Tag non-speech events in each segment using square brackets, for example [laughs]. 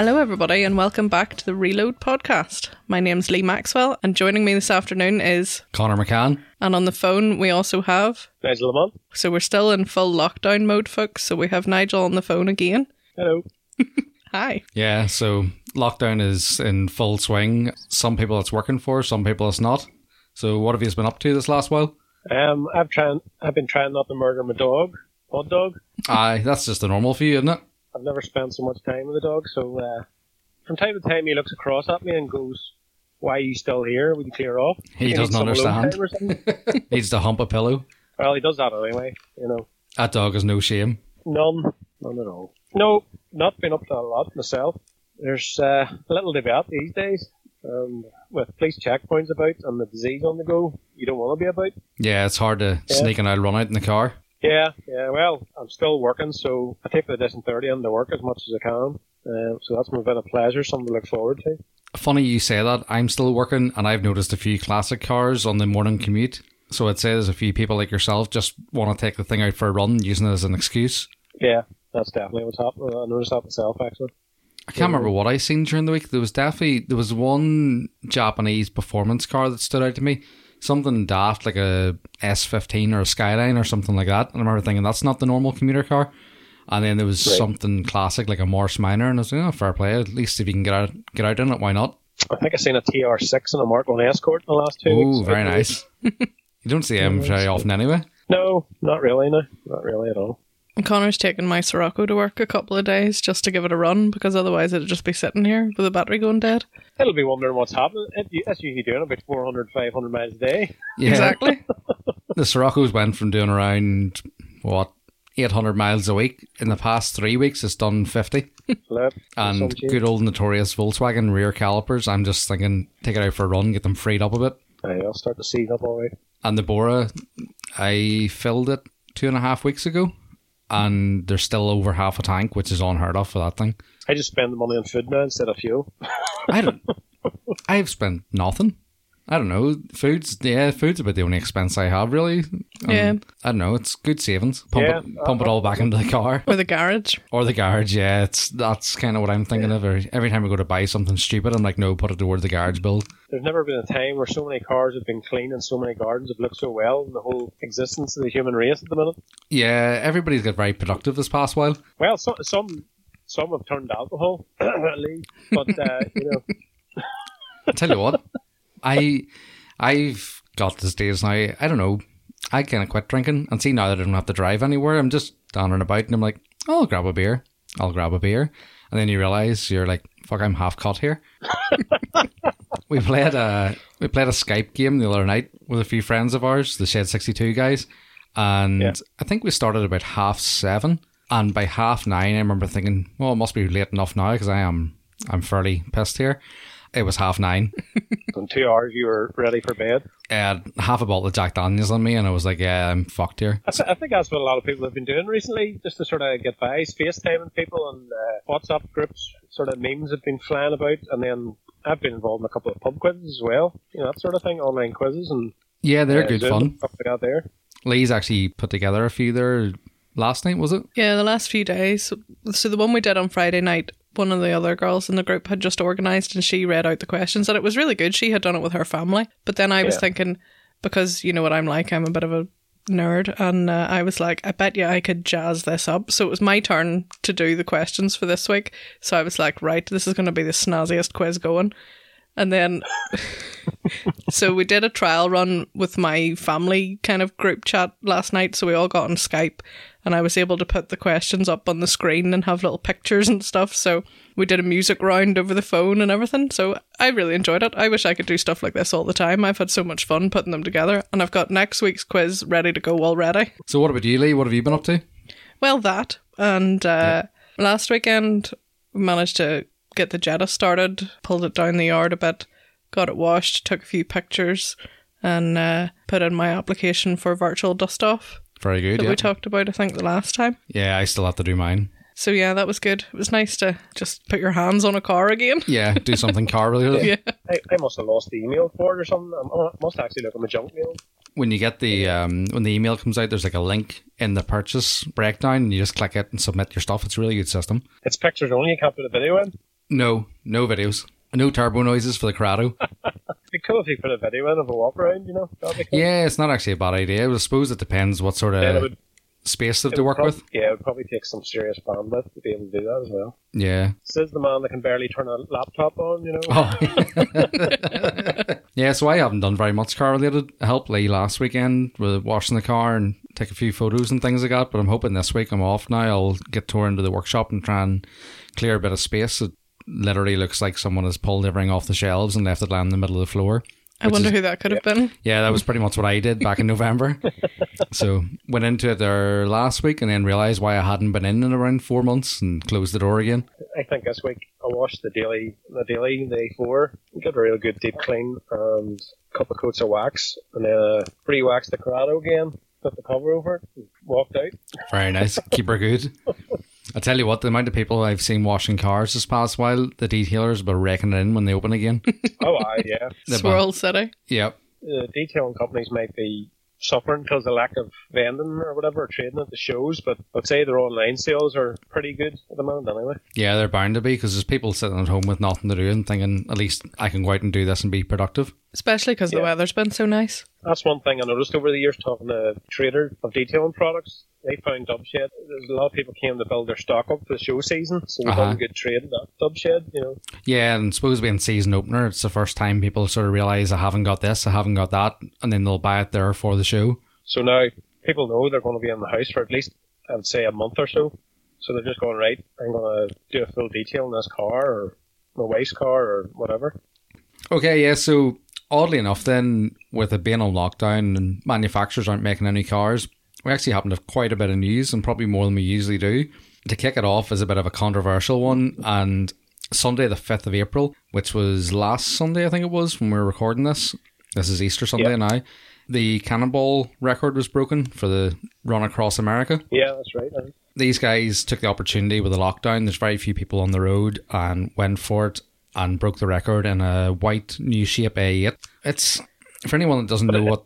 Hello, everybody, and welcome back to the Reload podcast. My name's Lee Maxwell, and joining me this afternoon is, Connor McCann. and on the phone, we also have, Nigel Lamont. so we're still in full lockdown mode, folks, so we have Nigel on the phone again. Hello. [laughs] Hi. Yeah, so lockdown is in full swing. Some people it's working for, some people it's not. So what have you been up to this last while? Um, I've trying. I've been trying not to murder my dog, odd dog. Aye, that's just the normal for you, isn't it? I've never spent so much time with the dog, so uh, from time to time he looks across at me and goes, "Why are you still here? We can clear off." He You doesn't need some alone understand. time or something. [laughs] Needs to hump a pillow. well, he does that anyway. You know, That dog has no shame. none, none at all. No, not been up to a lot myself. There's uh, a little debate these days. Um, with police checkpoints about and the disease on the go, you don't want to be about. Yeah, it's hard to Yeah. sneak and out run out in the car. Yeah, yeah. Well, I'm still working, so I take the distant thirty into work as much as I can. Uh, so that's my bit of pleasure, something to look forward to. Funny you say that. I'm still working and I've noticed a few classic cars on the morning commute. So I'd say there's a few people like yourself just want to take the thing out for a run using it as an excuse. Yeah, that's definitely what's happening. I noticed that myself actually. I can't remember what I seen during the week. There was definitely there was one Japanese performance car that stood out to me. Something daft like a S fifteen or a Skyline or something like that. And I remember thinking that's not the normal commuter car. And then there was Right. something classic like a Morris Minor, and I was like, oh, fair play. At least if you can get out get out in it, why not? I think I've seen a TR6 and a Mark One Escort in the last two. weeks. very nice. [laughs] you don't see them very often anyway. No, not really. No, not really at all. And Connor's taking my Scirocco to work a couple of days just to give it a run, because otherwise it'd just be sitting here with the battery going dead. It'll be wondering what's happening. It, that's usually doing about 400, 500 miles a day. Yeah, Exactly. [laughs] The Sciroccos went from doing around what eight hundred miles a week in the past three weeks. It's done fifty. [laughs] So And good old notorious Volkswagen rear calipers. I'm just thinking, take it out for a run, get them freed up a bit. Aye, I'll start to see up all right. And the Bora, I filled it two and a half weeks ago, and there's still over half a tank, which is unheard of for that thing. I just spend the money on food now instead of fuel. I don't. [laughs] I've spent nothing. I don't know. Food's yeah, food's about the only expense I have really. Um, Yeah. I don't know. It's good savings. Pump Yeah, it, pump it all back into the car Or the garage. [laughs] or the garage. Yeah, it's that's kind of what I'm thinking of. Every, every time I go to buy something stupid, I'm like, no, put it toward the garage bill. There's never been a time where so many cars have been clean and so many gardens have looked so well in the whole existence of the human race at the minute. Yeah, everybody's got very productive this past while. Well, some some some have turned alcohol, [clears throat] but uh, you know, I [laughs] tell you what, I I've got to the stage now. I don't know. I kind of quit drinking and see now that I don't have to drive anywhere. I'm just down and about, and I'm like, I'll grab a beer. I'll grab a beer, and then you realize you're like, fuck, I'm half cut here. [laughs] we played a we played a Skype game the other night with a few friends of ours, the Shed Sixty Two guys, and Yeah. I think we started about half seven, and by half nine, I remember thinking, well, it must be late enough now because I am I'm fairly pissed here. It was half nine. [laughs] in two hours you were ready for bed. I had half a bottle of Jack Daniels on me, and I was like, yeah, I'm fucked here. I, th- I think that's what a lot of people have been doing recently, just to sort of get by, FaceTiming people and uh, WhatsApp groups. Sort of memes have been flying about, and then I've been involved in a couple of pub quizzes as well. You know that sort of thing, online quizzes and Yeah, they're uh, good Zoom fun. and stuff like. There. Lee's actually put together a few there last night, was it? Yeah, the last few days. So the one we did on Friday night, one of the other girls in the group had just organised and she read out the questions and it was really good. She had done it with her family. But then I was Yeah. thinking, because you know what I'm like, I'm a bit of a nerd and uh, I was like, I bet you I could jazz this up. So it was my turn to do the questions for this week. So I was like, right, this is going to be the snazziest quiz going. And then, [laughs] so we did a trial run with my family kind of group chat last night. So we all got on Skype and I was able to put the questions up on the screen and have little pictures and stuff. So we did a music round over the phone and everything. So I really enjoyed it. I wish I could do stuff like this all the time. I've had so much fun putting them together. And I've got next week's quiz ready to go already. So, what about you, Lee? What have you been up to? Well, that. And uh, last weekend, we managed to get the Jetta started, pulled it down the yard a bit, got it washed, took a few pictures, and uh, put in my application for virtual dust off Very good. that Yeah. we talked about, I think, the last time. yeah, I still have to do mine. So, yeah, that was good. It was nice to just put your hands on a car again. [laughs] Yeah, do something car related. yeah. I, I must have lost the email for it or something. I must actually look at my junk mail. When you get the um, when the email comes out, there's like a link in the purchase breakdown, and you just click it and submit your stuff. It's a really good system. It's pictures only. You can't put a video in. No, no videos. No turbo noises for the Corrado. [laughs] It'd be cool if you put a video in of a walk around, you know? Cool. Yeah, it's not actually a bad idea. I suppose it depends what sort Yeah, of would, space they to work prob- with. Yeah, it would probably take some serious bandwidth to be able to do that as well. Yeah. Says the man that can barely turn a laptop on, you know? Oh. [laughs] yeah, so I haven't done very much car related. I helped Lee last weekend with washing the car and take a few photos and things like that. But I'm hoping this week I'm off now. I'll get tore into the workshop and try and clear a bit of space. It literally looks like someone has pulled everything off the shelves and left it lying in the middle of the floor. I wonder is- who that could have been. Yeah, that was pretty much what I did back in November. [laughs] so went into it there last week and then realised why I hadn't been in in around four months and closed the door again. I think this week I washed the daily, the daily, the A4, got a real good deep clean and a couple of coats of wax, and then uh, re-waxed the Corrado again, put the cover over it, and walked out. Very nice. Keep her good. [laughs] I tell you what, the amount of people I've seen washing cars this past while, the detailers will reckon it in when they open again. [laughs] Oh, aye, yeah. [laughs] The Swirl City. yep. The detailing companies might be suffering because of lack of vending or whatever, or trading at the shows, but I'd say their online sales are pretty good at the moment anyway. Yeah, they're bound to be because there's people sitting at home with nothing to do and thinking, at least I can go out and do this and be productive. Especially because the weather's been so nice. That's one thing I noticed over the years talking to traders of detailing products. They found dub shed. There's a lot of people came to build their stock up for the show season, so we Uh-huh. done a good trade in that dub shed. You know, Yeah, and suppose being season opener, it's the first time people sort of realise I haven't got this, I haven't got that, and then they'll buy it there for the show. so now people know they're going to be in the house for at least I would say a month or so. So they're just going right. I'm going to do a full detail in this car or my wife's car or whatever. Okay, yeah, so oddly enough, then, with it being on lockdown and manufacturers aren't making any cars, we actually happen to have quite a bit of news and probably more than we usually do. To kick it off is a bit of a controversial one, and Sunday, the 5th of April, which was last Sunday, I think it was, when we were recording this. This is Easter Sunday Yeah. now. The Cannonball record was broken for the run across America Yeah, that's right. These guys took the opportunity with the lockdown. There's very few people on the road and went for it and broke the record in a white new shape A8. It's for anyone that doesn't know what.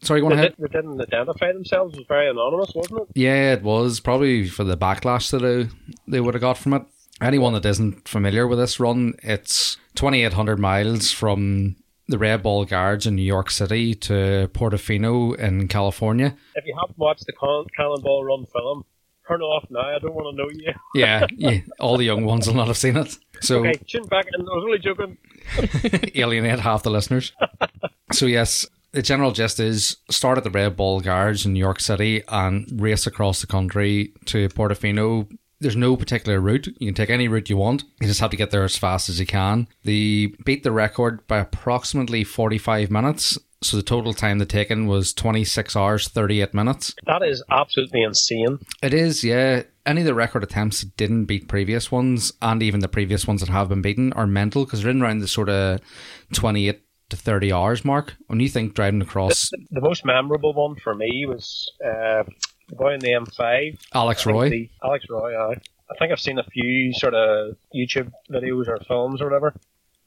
Sorry, go on They, ahead. they didn't identify themselves. It was very anonymous, wasn't it? Yeah, it was probably for the backlash that they, they would have got from it. Anyone that isn't familiar with this run, it's 2,800 miles from the Red Ball Garage in New York City to Portofino in California. If you haven't watched the Can- Cannonball Run film, turn it off now. I don't want to know you. Yeah, yeah, all the young ones will not have seen it. So Okay, tune back in. I was only joking. [laughs] alienate half the listeners. so yes, the general gist is start at the Red Ball Garage in New York City and race across the country to Portofino. There's no particular route. You can take any route you want. You just have to get there as fast as you can. They beat the record by approximately 45 minutes. So the total time they taken was 26 hours, 38 minutes. That is absolutely insane. It is, yeah. Any of the record attempts that didn't beat previous ones, and even the previous ones that have been beaten, are mental because they're in around the sort of 28 to 30 hours mark. When you think driving across The most memorable one for me was uh, the boy in the M5. Alex Roy, the- Alex Roy. I think I've seen a few sort of YouTube videos or films or whatever.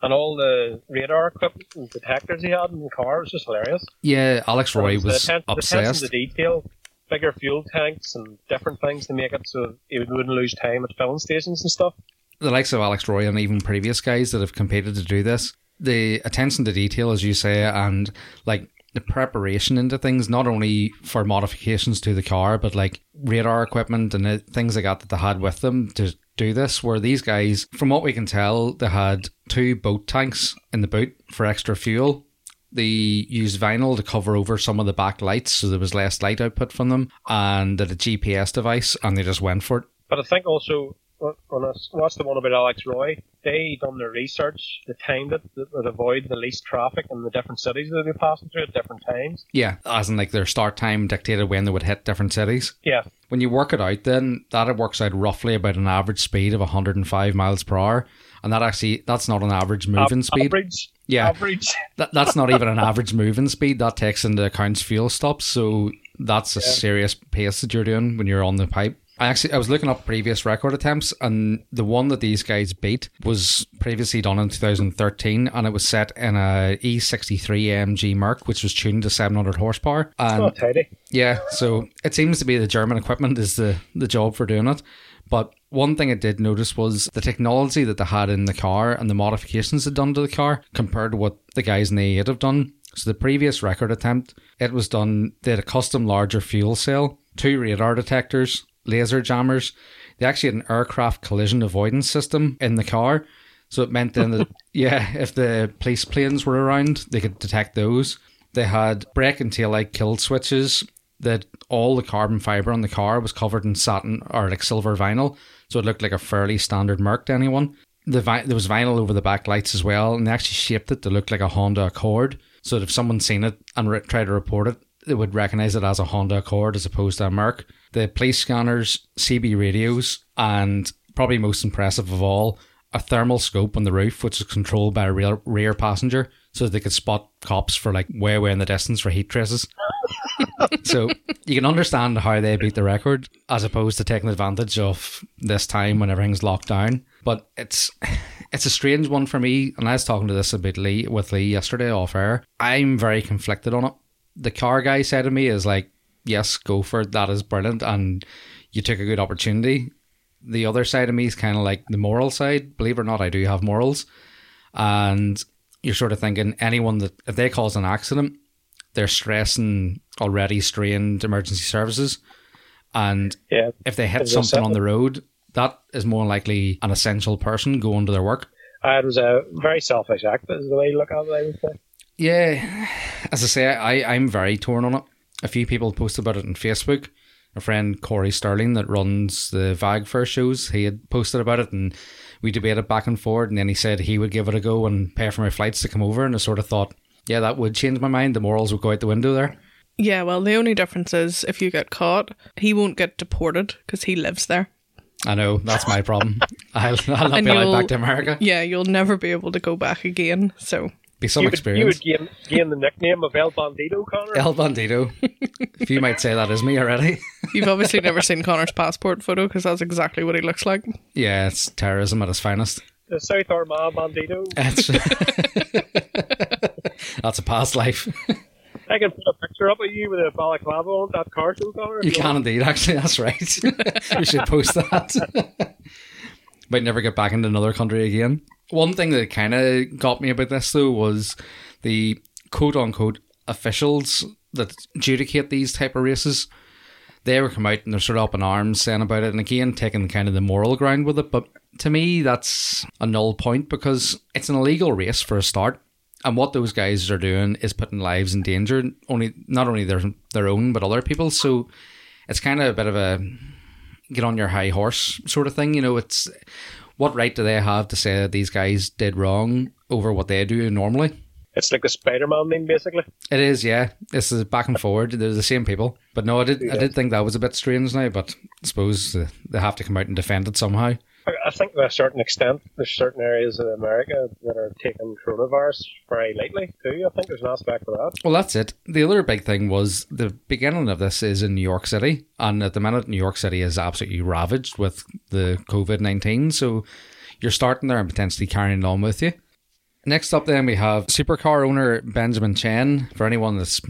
And all the radar equipment and detectors he had in the car was just hilarious. yeah, Alex Roy was the atten- the attention obsessed. to detail, bigger fuel tanks and different things to make it so he wouldn't lose time at filling stations and stuff. the likes of Alex Roy and even previous guys that have competed to do this, the attention to detail, as you say, and like the preparation into things, not only for modifications to the car, but like radar equipment and things like that that they had with them to do this. Where these guys, from what we can tell, they had two boat tanks in the boot for extra fuel. They used vinyl to cover over some of the back lights so there was less light output from them, and a GPS device, and they just went for it. But I think also when I watched the one about Alex Roy, they done their research, they timed it that would avoid the least traffic in the different cities that they're passing through at different times. Yeah, as in like their start time dictated when they would hit different cities. Yeah, When you work it out, then that it works out roughly about an average speed of 105 miles per hour, and that actually that's not an average moving Av- speed. Average. Yeah. Average. [laughs] That, that's not even an average moving speed. That takes into account fuel stops, so that's a serious pace that you're doing when you're on the pipe. I actually I was looking up previous record attempts, and the one that these guys beat was previously done in 2013, and it was set in a E63 AMG Merc, which was tuned to 700 horsepower. And Oh, tidy. yeah, so it seems to be the German equipment is the the job for doing it. But one thing I did notice was the technology that they had in the car and the modifications they'd done to the car compared to what the guys in the 8 have done. So the previous record attempt, it was done, they had a custom larger fuel cell, two radar detectors, laser jammers. They actually had an aircraft collision avoidance system in the car. So it meant then that, [laughs] yeah, if the police planes were around, they could detect those. They had brake and tail light kill switches. That all the carbon fiber on the car was covered in satin or like silver vinyl, so it looked like a fairly standard Merc to anyone. The vi- there was vinyl over the back lights as well, and they actually shaped it to look like a Honda Accord, so that if someone seen it and re- tried to report it, they would recognize it as a Honda Accord as opposed to a Merc. The police scanners, CB radios, and probably most impressive of all, a thermal scope on the roof, which is controlled by a rear, rear passenger, so they could spot cops for like way, way in the distance for heat traces. [laughs] so you can understand how they beat the record as opposed to taking advantage of this time when everything's locked down. But it's it's a strange one for me, and I was talking to this a bit Lee with Lee yesterday off air. I'm very conflicted on it. The car guy said to me is like, Yes, go for it, that is brilliant and you took a good opportunity. The other side of me is kind of like the moral side. Believe it or not, I do have morals. And you're sort of thinking anyone that if they cause an accident, they're stressing already strained emergency services. And Yeah. if they hit something on the road, that is more likely an essential person going to their work. Uh, it was a very selfish act, is the way you look at it, I would say. Yeah, as I say, I, I'm very torn on it. A few people posted about it on Facebook. A friend, Corey Sterling, that runs the VAG Fair shows, he had posted about it and we debated back and forth. And then he said he would give it a go and pay for my flights to come over. And I sort of thought, yeah, that would change my mind. The morals would go out the window there. Yeah, well, the only difference is if you get caught, he won't get deported because he lives there. I know, that's my problem. [laughs] I'll, I'll not And be allowed back to America. Yeah, you'll never be able to go back again. So, Be some you would, you would gain, gain the nickname of El Bandito, Connor. El Bandito. if you might say that is me already. [laughs] you've obviously never seen Connor's passport photo because that's exactly what he looks like. yeah, it's terrorism at its finest. the South Armagh Bandito. It's [laughs] [laughs] That's a past life. I can put a picture up of you with a balaclava on that car show, Connor. You can indeed, actually, that's right. we should post that. Might never get back into another country again. One thing that kind of got me about this, though, was the quote unquote officials that adjudicate these type of races. They were come out and they're sort of up in arms saying about it, and again, taking kind of the moral ground with it. But to me, that's a null point because it's an illegal race for a start. And what those guys are doing is putting lives in danger, only not only their their own but other people's. So it's kind of a bit of a get on your high horse sort of thing. You know, it's what right do they have to say that these guys did wrong over what they do normally? It's like the Spider-Man meme, basically. It is, yeah. This is back and forward. They're the same people. But no, I did I did think that was a bit strange now. But I suppose they have to come out and defend it somehow. I- think to a certain extent, there's certain areas of America that are taking coronavirus very lightly too. I think there's an aspect of that. Well, that's it. The other big thing was the beginning of this is in New York City, and at the minute, New York City is absolutely ravaged with the COVID nineteen. So you're starting there and potentially carrying it on with you. Next up, then we have supercar owner Benjamin Chen. For anyone that's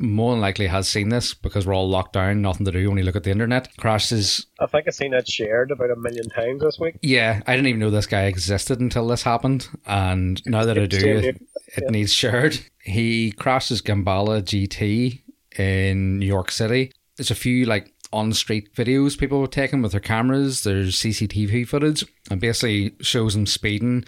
more than likely has seen this because we're all locked down, nothing to do, only look at the internet. Crashes. I think I've seen it shared about a million times this week. yeah, I didn't even know this guy existed until this happened, and now that I do, it, it needs shared. He crashes Gambala GT in New York City. There's a few like on street videos people were taking with their cameras. There's CCTV footage, and basically shows him speeding,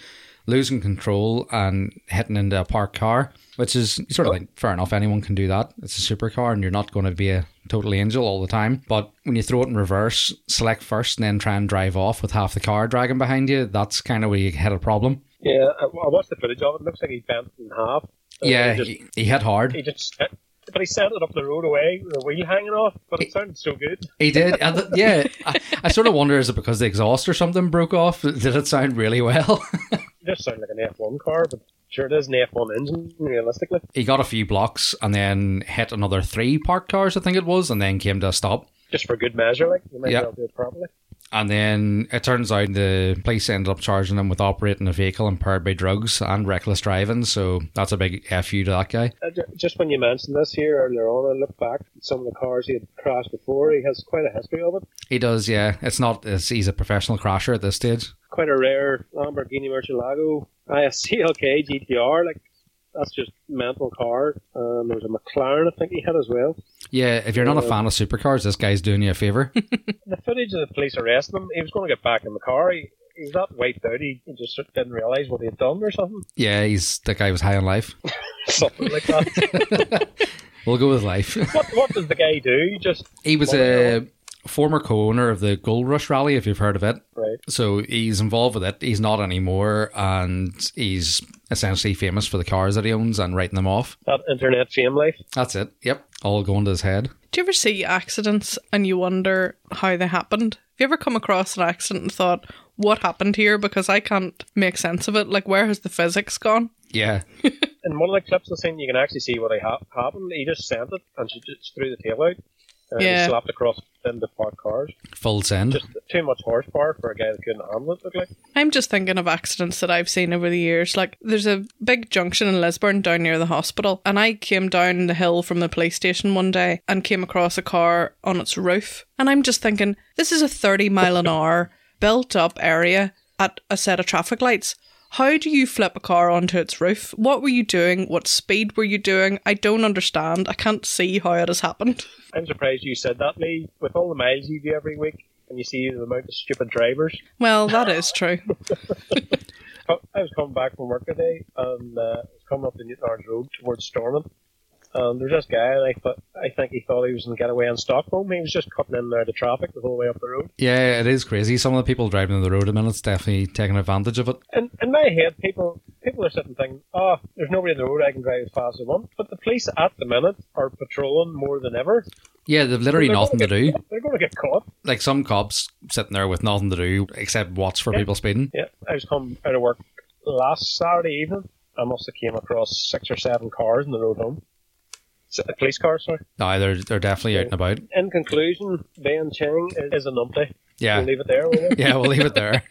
losing control, and hitting into a parked car. Which is sort of like fair enough. Anyone can do that. It's a supercar, and you're not going to be a total angel all the time. But when you throw it in reverse, select first, and then try and drive off with half the car dragging behind you, that's kind of where you hit a problem. Yeah, I, I watched the footage of it. It looks like he bent in half. Uh, Yeah, he just, he, he hit hard. he just but he sent it up the road away with the wheel hanging off. But it sounded so good. He did. And th- yeah, I, I sort of wonder is it because the exhaust or something broke off? Did it sound really well? [laughs] It just sounded like an F1 car, but sure it is an F1 engine. Realistically, he got a few blocks and then hit another three parked cars, I think it was, and then came to a stop. just for good measure. Like you might as well do it properly. And then it turns out the police ended up charging him with operating a vehicle impaired by drugs and reckless driving. So that's a big fu to that guy. Uh, just when you mentioned this here earlier on, I looked back at some of the cars he had crashed before. He has quite a history of it. He does, yeah. It's not. It's, he's a professional crasher at this stage. Quite a rare Lamborghini Murcielago ISCLK GTR. Like that's just mental car. Um, there was a McLaren, I think he had as well. Yeah, if you're not a fan of supercars, this guy's doing you a favor. [laughs] The footage of the police arresting him, he was going to get back in the car. He, he was that wiped out. He, he just didn't realise what he had done or something. yeah, he's the guy was high on life. [laughs] [laughs] something like that. We'll go with life. what what does the guy do? Just he was a former co-owner of the Gold Rush Rally, if you've heard of it. right. So he's involved with it. He's not anymore, and he's essentially famous for the cars that he owns and writing them off. That internet fame life. That's it. Yep, all going to his head. Do you ever see accidents and you wonder how they happened? Have you ever come across an accident and thought, what happened here? Because I can't make sense of it. Like, where has the physics gone? Yeah, [laughs] In one of the clips I've seen, you can actually see what ha- happened. He just sent it, and she just threw the tail out. Uh, and Yeah. he slapped across into parked cars. full send. Just too much horsepower for a guy that couldn't handle it. Look like. I'm just thinking of accidents that I've seen over the years. Like, there's a big junction in Lisburn down near the hospital, and I came down the hill from the police station one day and came across a car on its roof. And I'm just thinking, this is a 30 mile an hour built up area at a set of traffic lights. How do you flip a car onto its roof? What were you doing? What speed were you doing? I don't understand. I can't see how it has happened. [laughs] I'm surprised you said that, Lee. With all the miles you do every week, and you see the amount of stupid drivers. Well, that is true. [laughs] I was coming back from work today, and uh, I was coming up the Newtownards Road towards Stormont. And was this guy, and I I think he thought he was in to get in Stockholm. He was just cutting in there the traffic the whole way up the road. Yeah, it is crazy. Some of the people driving on the road a minute's definitely taking advantage of it. In, in my head, people people are sitting thinking, oh, there's nobody on the road, I can drive as fast as I want. But the police at the minute are patrolling more than ever. Yeah, they've literally They're nothing to do. get- They're going to get caught. Like some cops sitting there with nothing to do except watch for Yeah. people speeding. Yeah, I was coming out of work last Saturday evening. I must have came across six or seven cars on the road home. S- uh, Police car, sorry. No, they're they're definitely out and about. In conclusion, Ben Cheng is, is a numpty. Yeah. We'll leave it there, will we? [laughs] yeah, we'll leave it there.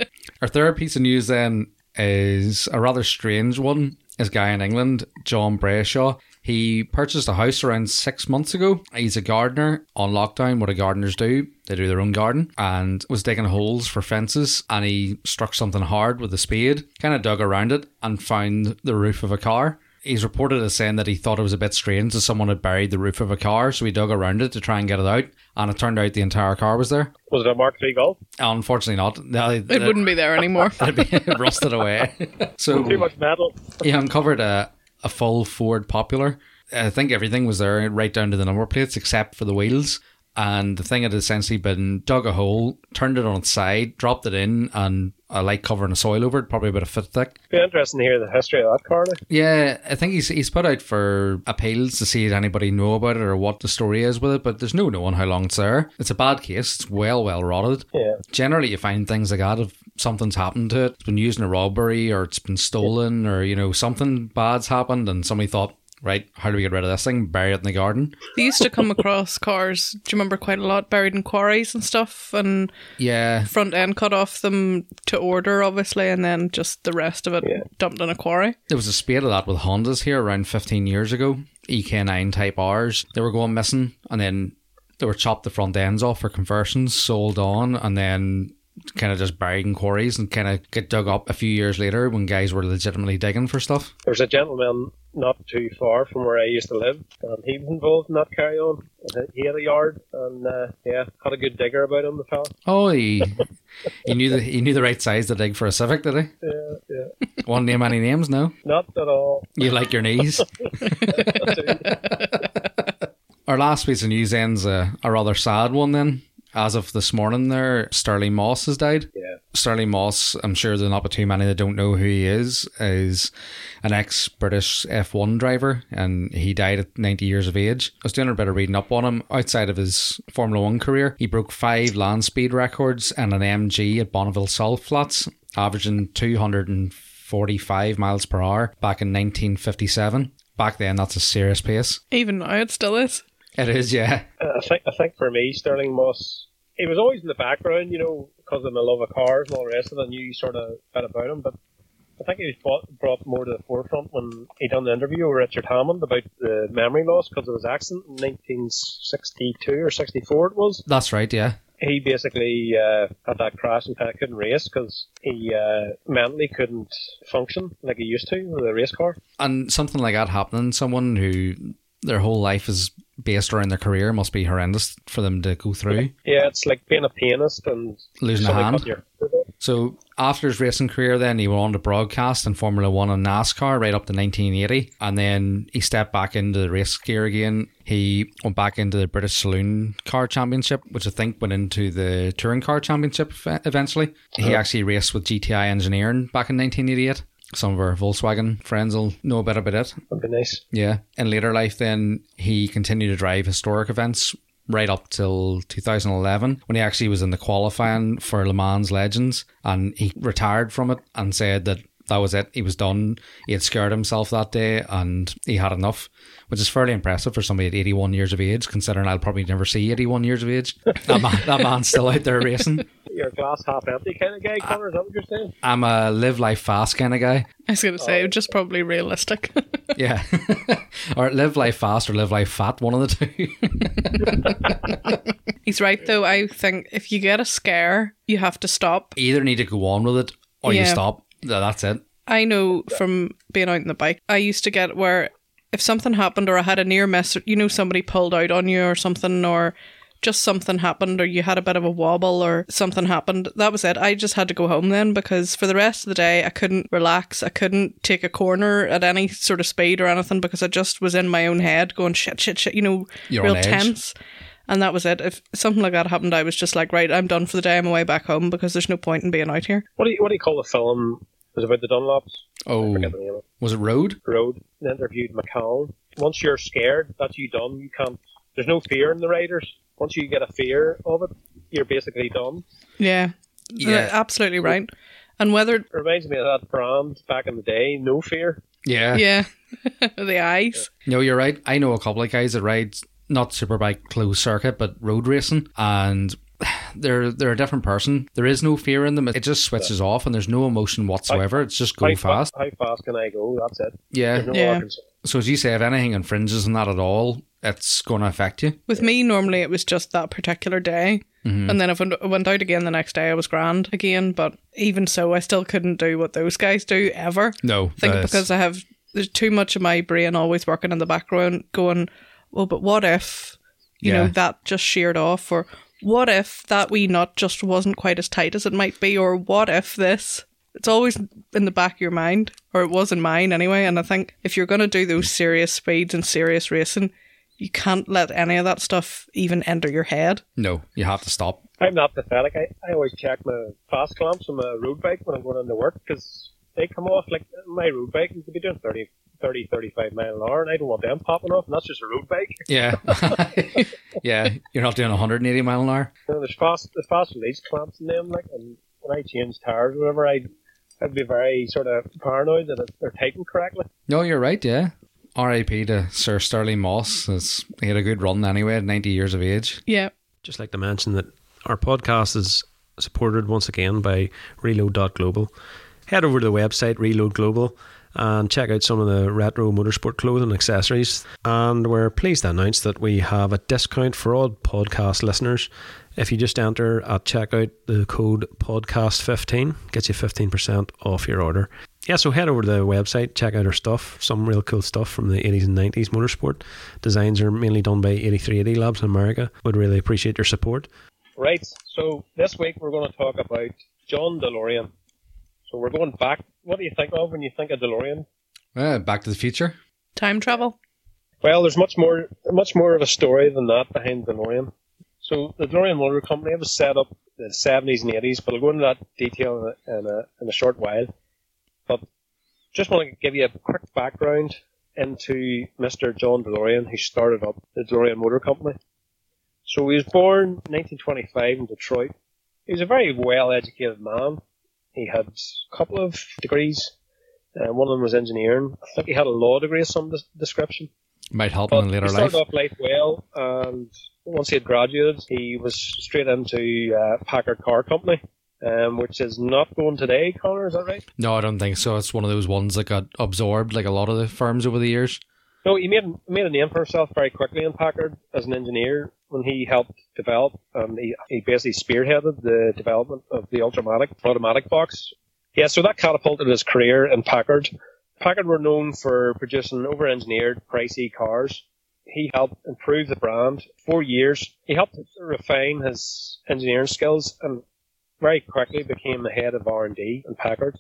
Our third piece of news then is a rather strange one. This guy in England, John Brayshaw, he purchased a house around six months ago. He's a gardener on lockdown. What do gardeners do? They do their own garden and was digging holes for fences and he struck something hard with a spade, kind of dug around it and found the roof of a car. He's reported as saying that he thought it was a bit strange that someone had buried the roof of a car, so he dug around it to try and get it out, and it turned out the entire car was there. Was it a Mark III Golf? Unfortunately, not. No, It wouldn't be there anymore. [laughs] It'd be [laughs] rusted away. [laughs] so Too much metal. he uncovered a, a full Ford Popular. I think everything was there, right down to the number plates, except for the wheels. And the thing had essentially been dug a hole, turned it on its side, dropped it in, and a light covering of soil over it, probably about a foot thick. Be interesting to hear the history of that car. Yeah, I think he's he's put out for appeals to see if anybody know about it or what the story is with it, but there's no knowing how long it's there. It's a bad case. It's well, well rotted. Yeah. Generally, you find things like that if something's happened to it. It's been used in a robbery or it's been stolen or, you know, something bad's happened and somebody thought, right, how do we get rid of this thing? Bury it in the garden. They used to come across cars, do you remember quite a lot, buried in quarries and stuff, and Yeah. front end cut off them to order, obviously, and then just the rest of it Yeah. dumped in a quarry. There was a spate of that with Hondas here around 15 years ago. EK9 type R's. They were going missing and then they were chopped the front ends off for conversions, sold on, and then kind of just buried in quarries and kind of get dug up a few years later when guys were legitimately digging for stuff. There was a gentleman not too far from where I used to live, and he was involved in that carry on. He had a yard, and uh, yeah, had a good digger about him, the fella. Oh, he, he knew the he knew the right size to dig for a Civic, did he? Yeah, yeah. Won't name any names, no. Not at all. You like your knees. [laughs] Our last piece of news ends a, a rather sad one then. As of this morning there, Stirling Moss has died. Yeah. Stirling Moss, I'm sure there's not too many that don't know who he is, is an ex British F1 driver and he died at 90 years of age. I was doing a bit of reading up on him. Outside of his Formula One career, he broke five land speed records and an MG at Bonneville Salt Flats, averaging 245 miles per hour back in 1957. Back then, that's a serious pace. Even now, it still is. It is, yeah. Uh, I think I think for me, Stirling Moss, he was always in the background, you know, because of my love of cars and all the rest of it. I knew sort of bit about him, but I think he was brought, brought more to the forefront when he done the interview with Richard Hammond about the memory loss because of his accident in 1962 or 64 it was. That's right, yeah. He basically uh, had that crash and kind of couldn't race because he uh, mentally couldn't function like he used to with a race car. And something like that happening, someone who their whole life is based around their career must be horrendous for them to go through. Yeah, it's like being a pianist and Losing a hand. your- So after his racing career, then he went on to broadcast in Formula One and NASCAR right up to 1980, and then he stepped back into the race gear again. He went back into the British Saloon Car Championship, which I think went into the Touring Car Championship eventually. He uh-huh. actually raced with GTI Engineering back in 1988. Some of our Volkswagen friends will know a bit about it. That'd be nice. Yeah. In later life, then he continued to drive historic events right up till 2011 when he actually was in the qualifying for Le Mans Legends and he retired from it and said that that was it. He was done. He had scared himself that day and he had enough, which is fairly impressive for somebody at 81 years of age, considering I'll probably never see 81 years of age. That, man, that man's still out there racing. [laughs] You're a glass half empty kind of guy, Connor. Is that what you're saying? I'm a live life fast kind of guy. I was going to say, oh. just probably realistic. [laughs] Yeah. [laughs] or live life fast or live life fat, one of the two. He's right, though. I think if you get a scare, you have to stop. either need to go on with it or you stop. Th- That's it. I know from being out on the bike, I used to get where if something happened or I had a near miss, you know, somebody pulled out on you or something, or just something happened, or you had a bit of a wobble or something happened, that was it. I just had to go home then because for the rest of the day, I couldn't relax. I couldn't take a corner at any sort of speed or anything because I just was in my own head going shit, shit, shit, you know, You're real tense. edge. Tense. And that was it. If something like that happened, I was just like, right, I'm done for the day. I'm away back home because there's no point in being out here. What do you what do you call the film? It was about the Dunlops. Oh, forget the name of it. was it Road? Road. They interviewed McCallen. Once you're scared, that's you done. You can't. There's no fear in the riders. Once you get a fear of it, you're basically done. Yeah. Yeah. Absolutely right. And whether, It reminds me of that brand back in the day. No fear. Yeah. yeah, [laughs] the eyes. No, you're right. I know a couple of guys that ride not superbike closed circuit, but road racing, and they're they're a different person. There is no fear in them. It just switches off, and there's no emotion whatsoever. It's just go how, fast. How fast can I go? That's it. Yeah. No Yeah. So as you say, if anything infringes on that at all, it's going to affect you. With me, normally it was just that particular day. Mm-hmm. And then if I went out again the next day, I was grand again. But even so, I still couldn't do what those guys do ever. No, I think uh, because I have there's too much of my brain always working in the background, going, well, but what if you know that just sheared off, or what if that wee nut just wasn't quite as tight as it might be, or what if this? It's always in the back of your mind, or it was in mine anyway. And I think if you're going to do those serious speeds and serious racing, you can't let any of that stuff even enter your head. no, you have to stop. I'm not pathetic. I, I always check my fast clamps on my road bike when I'm going into work because they come off like my road bike. You could be doing 30, 30, 35 mile an hour, and I don't want them popping off. And that's just a road bike. [laughs] Yeah, [laughs] yeah. You're not doing 180 mile an hour. You know, there's fast, there's fast release clamps in them. Like, and when I change tires, or whatever, I, I'd be very sort of paranoid that they're tightened correctly. No, you're right. Yeah. R.I.P. to Sir Stirling Moss. It's, he had a good run anyway at 90 years of age. Yeah. Just like to mention that our podcast is supported once again by Reload.global. Head over to the website Reload Global and check out some of the retro motorsport clothing accessories. And we're pleased to announce that we have a discount for all podcast listeners. If you just enter at checkout the code podcast15, gets you 15% off your order. Yeah, so head over to the website, check out our stuff. Some real cool stuff from the 80s and 90s motorsport. Designs are mainly done by 8380 Labs in America. Would really appreciate your support. Right. So this week we're going to talk about John DeLorean. So we're going back. What do you think of when you think of DeLorean? Uh, Back to the Future. Time travel. Well, there's much more, much more of a story than that behind DeLorean. So the DeLorean Motor Company was set up in the 70s and 80s, but I'll go into that detail in a, in a, in a short while. But just want to give you a quick background into Mr. John DeLorean, who started up the DeLorean Motor Company. So he was born 1925 in Detroit. He was a very well-educated man. He had a couple of degrees. Uh, one of them was engineering. I think he had a law degree of some des- description. Might help But in later he life. started off life well, and once he had graduated, he was straight into uh, Packard Car Company, um, which is not going today. Connor, is that right? No, I don't think so. It's one of those ones that got absorbed, like a lot of the firms over the years. No, he made made a name for himself very quickly in Packard as an engineer when he helped develop. Um, he, he basically spearheaded the development of the Ultramatic automatic box. Yeah, so that catapulted his career in Packard. Packard were known for producing over-engineered, pricey cars. He helped improve the brand for years. He helped refine his engineering skills and very quickly became the head of R&D in Packard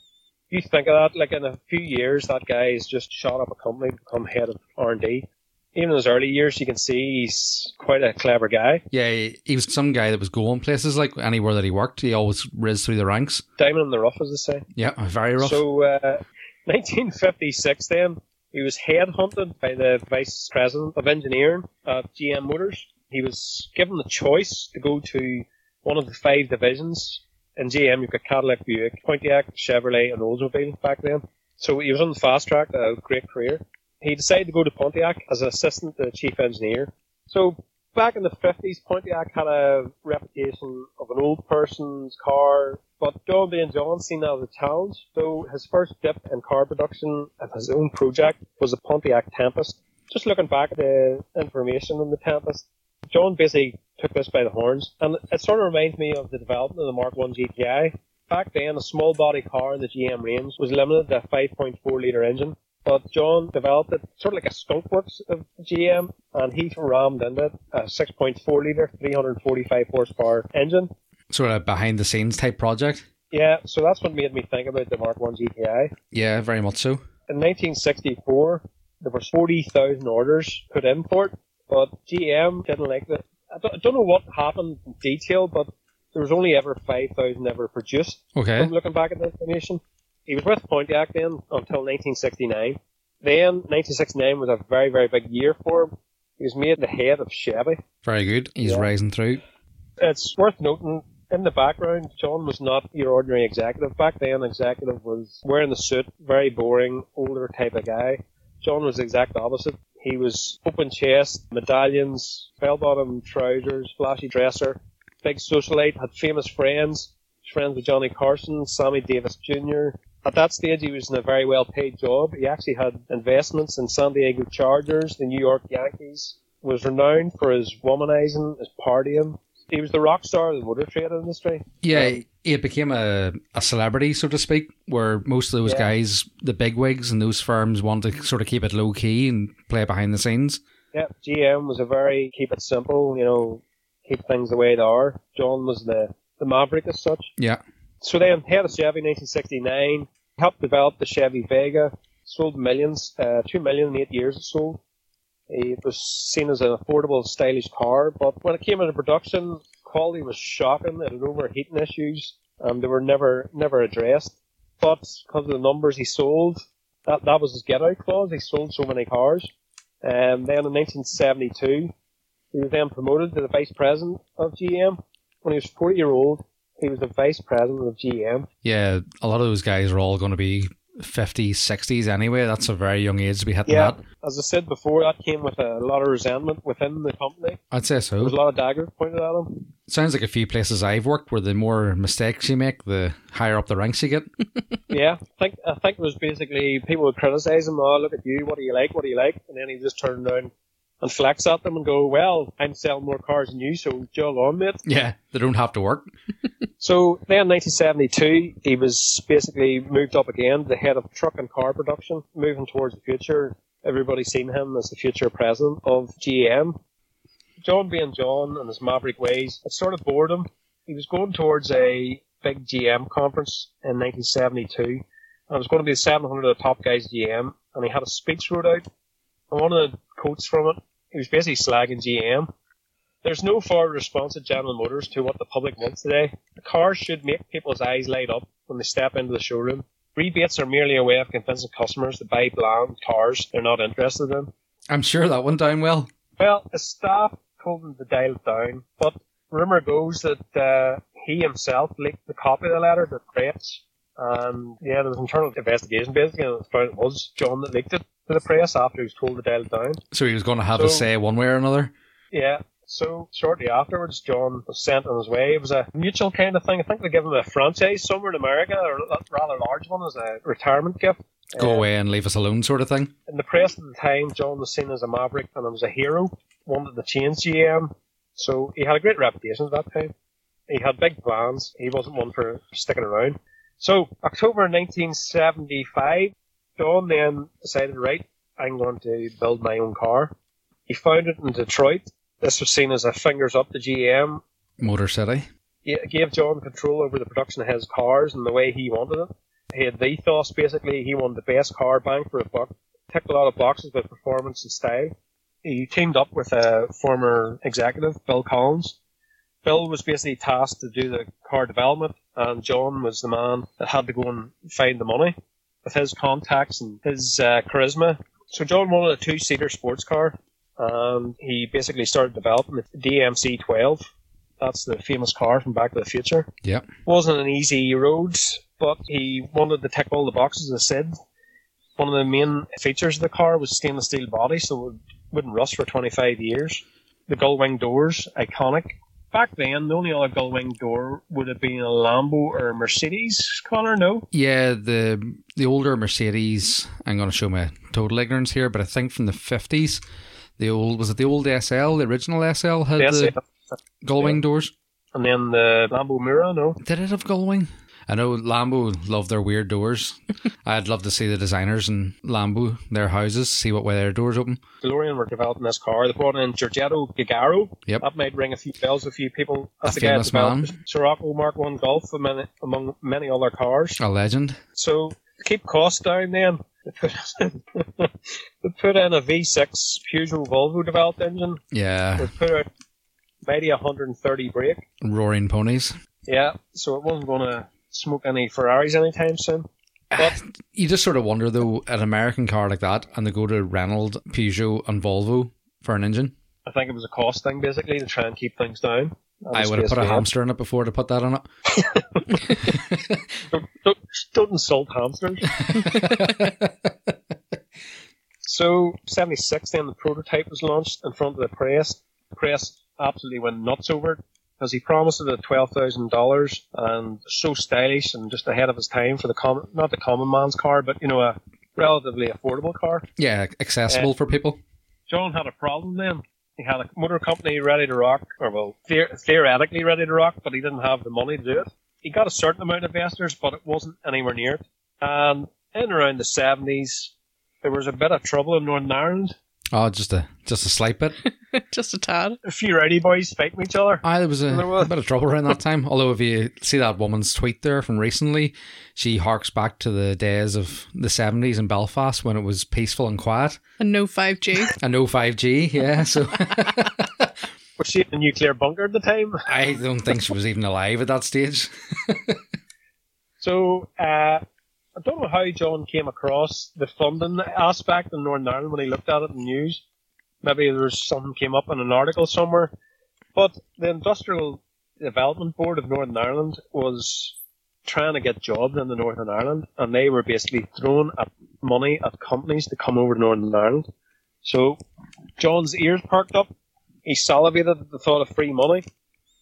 you think of that, like in a few years, that guy has just shot up a company, become head of R and D. Even in his early years, you can see he's quite a clever guy. Yeah, he, he was some guy that was going places like anywhere that he worked. He always riz through the ranks. Diamond in the rough, as they say. Yeah, very rough. So, uh, 1956, then he was headhunted by the vice president of engineering at GM Motors. He was given the choice to go to one of the five divisions in GM, you've got Cadillac, Buick, Pontiac, Chevrolet, and Oldsmobile back then. So he was on the fast track, a great career. He decided to go to Pontiac as an assistant to the chief engineer. So back in the 50s, Pontiac had a reputation of an old person's car, but John being John seen that as a challenge. So his first dip in car production and his own project was the Pontiac Tempest. Just looking back at the information on the Tempest, John basically took this by the horns, and it sort of reminds me of the development of the Mark 1 GTI. Back then, a small body car in the GM range was limited to a 5.4 litre engine, but John developed it sort of like a skunkworks of GM, and he rammed into it a 6.4 litre, 345 horsepower engine. Sort of behind the scenes type project. Yeah, so that's what made me think about the Mark 1 GTI. Yeah, very much so. In 1964, there was 40,000 orders put in for it, but GM didn't like it. I don't, I don't know what happened in detail, but there was only ever 5,000 ever produced. Okay. From looking back at the information, he was with Pontiac then until 1969. Then 1969 was a very very big year for him. He was made the head of Chevy. Very good. He's Yeah. rising through. It's worth noting in the background, John was not your ordinary executive. Back then, executive was wearing the suit, very boring, older type of guy. John was the exact opposite. He was open chest, medallions, bell bottom trousers, flashy dresser, big socialite, had famous friends, friends with Johnny Carson, Sammy Davis Jr. At that stage, he was in a very well paid job. He actually had investments in San Diego Chargers, the New York Yankees, was renowned for his womanizing, his partying. He was the rock star of the motor trade industry. Yeah, he became a, a celebrity, so to speak, where most of those Yeah. guys, the bigwigs and those firms, want to sort of keep it low key and play behind the scenes. Yeah, GM was a very keep it simple, you know, keep things the way they are. John was the, the maverick as such. Yeah. So then, head of Chevy 1969, helped develop the Chevy Vega, sold millions, uh, two million in eight years it sold. It was seen as an affordable, stylish car, but when it came into production, quality was shocking. It had overheating issues, and they were never never addressed. But because of the numbers he sold, that that was his get out clause. He sold so many cars. And then in 1972, he was then promoted to the vice president of GM. When he was 40 year old, he was the vice president of GM. Yeah, a lot of those guys are all going to be 50s, 60s anyway. That's a very young age to be hitting Yeah, that. as I said before, that came with a lot of resentment within the company. I'd say There was a so. lot of daggers pointed at him. Sounds like a few places I've worked where the more mistakes you make, the higher up the ranks you get. [laughs] yeah, I think I think it was basically people would criticise him. Oh, look at you! What do you like? What do you like? And then he just turned around and flex at them and go, "Well, I'm selling more cars than you, so jog on, mate." Yeah, they don't have to work. [laughs] [laughs] So then, 1972, he was basically moved up again, the head of truck and car production, moving towards the future. Everybody seen him as the future president of GM. John being John and his maverick ways, it sort of bored him. He was going towards a big GM conference in 1972, and it was going to be the 700 of the top guys GM, and he had a speech wrote out. And one of the quotes from it, he was basically slagging GM. There's no forward response at General Motors to what the public wants today. The cars should make people's eyes light up when they step into the showroom. Rebates are merely a way of convincing customers to buy bland cars they're not interested in. I'm sure that went down well. Well, his staff told him to dial it down, but rumour goes that uh, he himself leaked the copy of the letter to press. And yeah, there was an internal investigation basically, and it found it was John that leaked it. To the press after he was told to dial it down. So he was going to have a So- say one way or another. Yeah. So shortly afterwards, John was sent on his way. It was a mutual kind of thing. I think they gave him a franchise somewhere in America, or a rather large one, as a retirement gift. Go Uh, away and leave us alone, sort of thing. In the press at the time, John was seen as a maverick and was a hero. Wanted to change GM, so he had a great reputation at that time. He had big plans. He wasn't one for sticking around. So October 1975, John then decided, right, I'm going to build my own car. He found it in Detroit. This was seen as a fingers up to GM. Motor City. It gave John control over the production of his cars and the way he wanted it. He had the ethos basically. He wanted the best car, bang for a buck. Ticked a lot of boxes with performance and style. He teamed up with a former executive, Bill Collins. Bill was basically tasked to do the car development, and John was the man that had to go and find the money with his contacts and his uh, charisma. So John wanted a two-seater sports car, and he basically started developing the DMC 12. That's the famous car from Back to the Future. Yep. Wasn't an easy road, but he wanted to tick all the boxes as said, One of the main features of the car was stainless steel body, so it wouldn't rust for 25 years. The gull wing doors, iconic. Back then, the only other gull wing door would have been a Lambo or a Mercedes, Connor, no? Yeah, the the older Mercedes. I'm going to show my total ignorance here, but I think from the fifties, the old was it the old SL, the original SL had the yeah. gull wing doors. And then the Lambo Miura, no? Did it have gull wing? I know Lambo love their weird doors. [laughs] I'd love to see the designers in Lambo, their houses, see what way their doors open. DeLorean were developing this car. They brought in Giorgetto Giugiaro. Yep. That might ring a few bells with a few people. That's A the famous developed man. Scirocco Mark One Golf among, among many other cars. A legend. So keep costs down, then they put, [laughs] they put in a V6 Peugeot Volvo developed engine. Yeah, They put out maybe 130 brake. roaring ponies. Yeah, so it wasn't going to smoke any Ferraris anytime soon. But You just sort of wonder though, an American car like that, and they go to Renault, Peugeot, and Volvo for an engine. I think it was a cost thing basically to try and keep things down. I would have put a hamster in it before to put that on it. [laughs] Don't, don't, don't insult hamsters. [laughs] so, 76 then the prototype was launched in front of the press. The press absolutely went nuts over it because he promised it at $12,000 and so stylish and just ahead of his time for the common, not the common man's car, but you know, a relatively affordable car. Yeah, accessible uh, for people. John had a problem then. He had a motor company ready to rock, or well, theor- theoretically ready to rock, but he didn't have the money to do it. He got a certain amount of investors, but it wasn't anywhere near it. And in around the 70s, there was a bit of trouble in Northern Ireland. Oh, just a just a slight bit. [laughs] Just a tad. A few rowdy boys fighting each other. Ah, there was a, a bit of trouble around that [laughs] time. Although, if you see that woman's tweet there from recently, she harks back to the days of the 70s in Belfast when it was peaceful and quiet. And no 5G. And no 5G, yeah. So [laughs] Was she in a nuclear bunker at the time? I don't think she was even alive at that stage. So, uh, I don't know how John came across the funding aspect in Northern Ireland when he looked at it in the news. Maybe there was something came up in an article somewhere. But the Industrial Development Board of Northern Ireland was trying to get jobs in the Northern Ireland, and they were basically throwing at money at companies to come over to Northern Ireland. So John's ears perked up. He salivated at the thought of free money,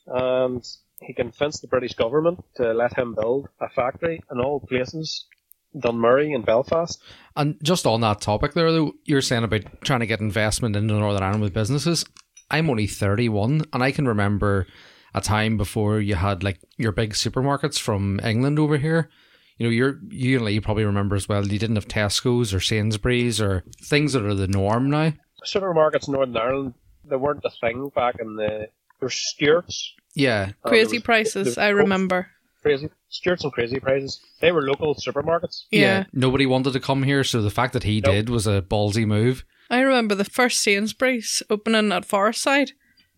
and he convinced the British government to let him build a factory in all places, Dunmurry in Belfast. And just on that topic there, though, you're saying about trying to get investment into Northern Ireland with businesses. I'm only 31, and I can remember a time before you had like your big supermarkets from England over here. You know, you're you and Lee probably remember as well. You didn't have Tesco's or Sainsbury's or things that are the norm now. Supermarkets in Northern Ireland, they weren't a thing back in the. There's Stewart's. Yeah, uh, Crazy was- prices, there I remember. Crazy Stewart's and Crazy Prices. They were local supermarkets. Yeah. Nobody wanted to come here, so the fact that he Nope. did was a ballsy move. I remember the first Sainsbury's opening at Forestside,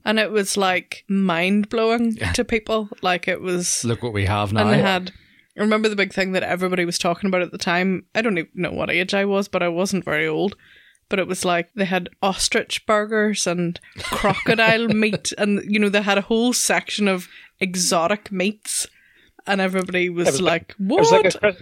and it was like mind blowing Yeah. to people. Like it was, Look what we have now. and they had. I remember the big thing that everybody was talking about at the time. I don't even know what age I was, but I wasn't very old. But it was like they had ostrich burgers and crocodile [laughs] meat, and you know they had a whole section of exotic meats. And everybody was, was like, It "What?" was like a,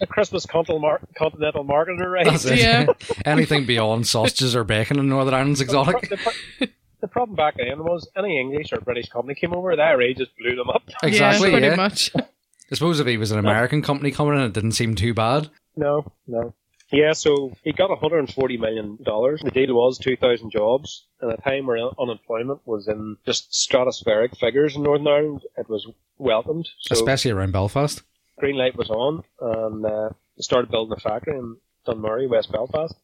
a Christmas continental, mar- continental marketer, right? That's. Yeah. [laughs] Anything beyond sausages or bacon in Northern Ireland's exotic. The, pro- the problem back then was any English or British company came over, the IRA just blew them up. [laughs] Exactly. yeah, pretty Yeah. much. I suppose if he was an American company coming in, it didn't seem too bad. No, no. Yeah, so he got 140 million dollars. The deal was 2,000 jobs, and at a time where unemployment was in just stratospheric figures in Northern Ireland, it was welcomed. So Especially around Belfast. green light was on, and uh, they started building a factory in Dunmurry, West Belfast.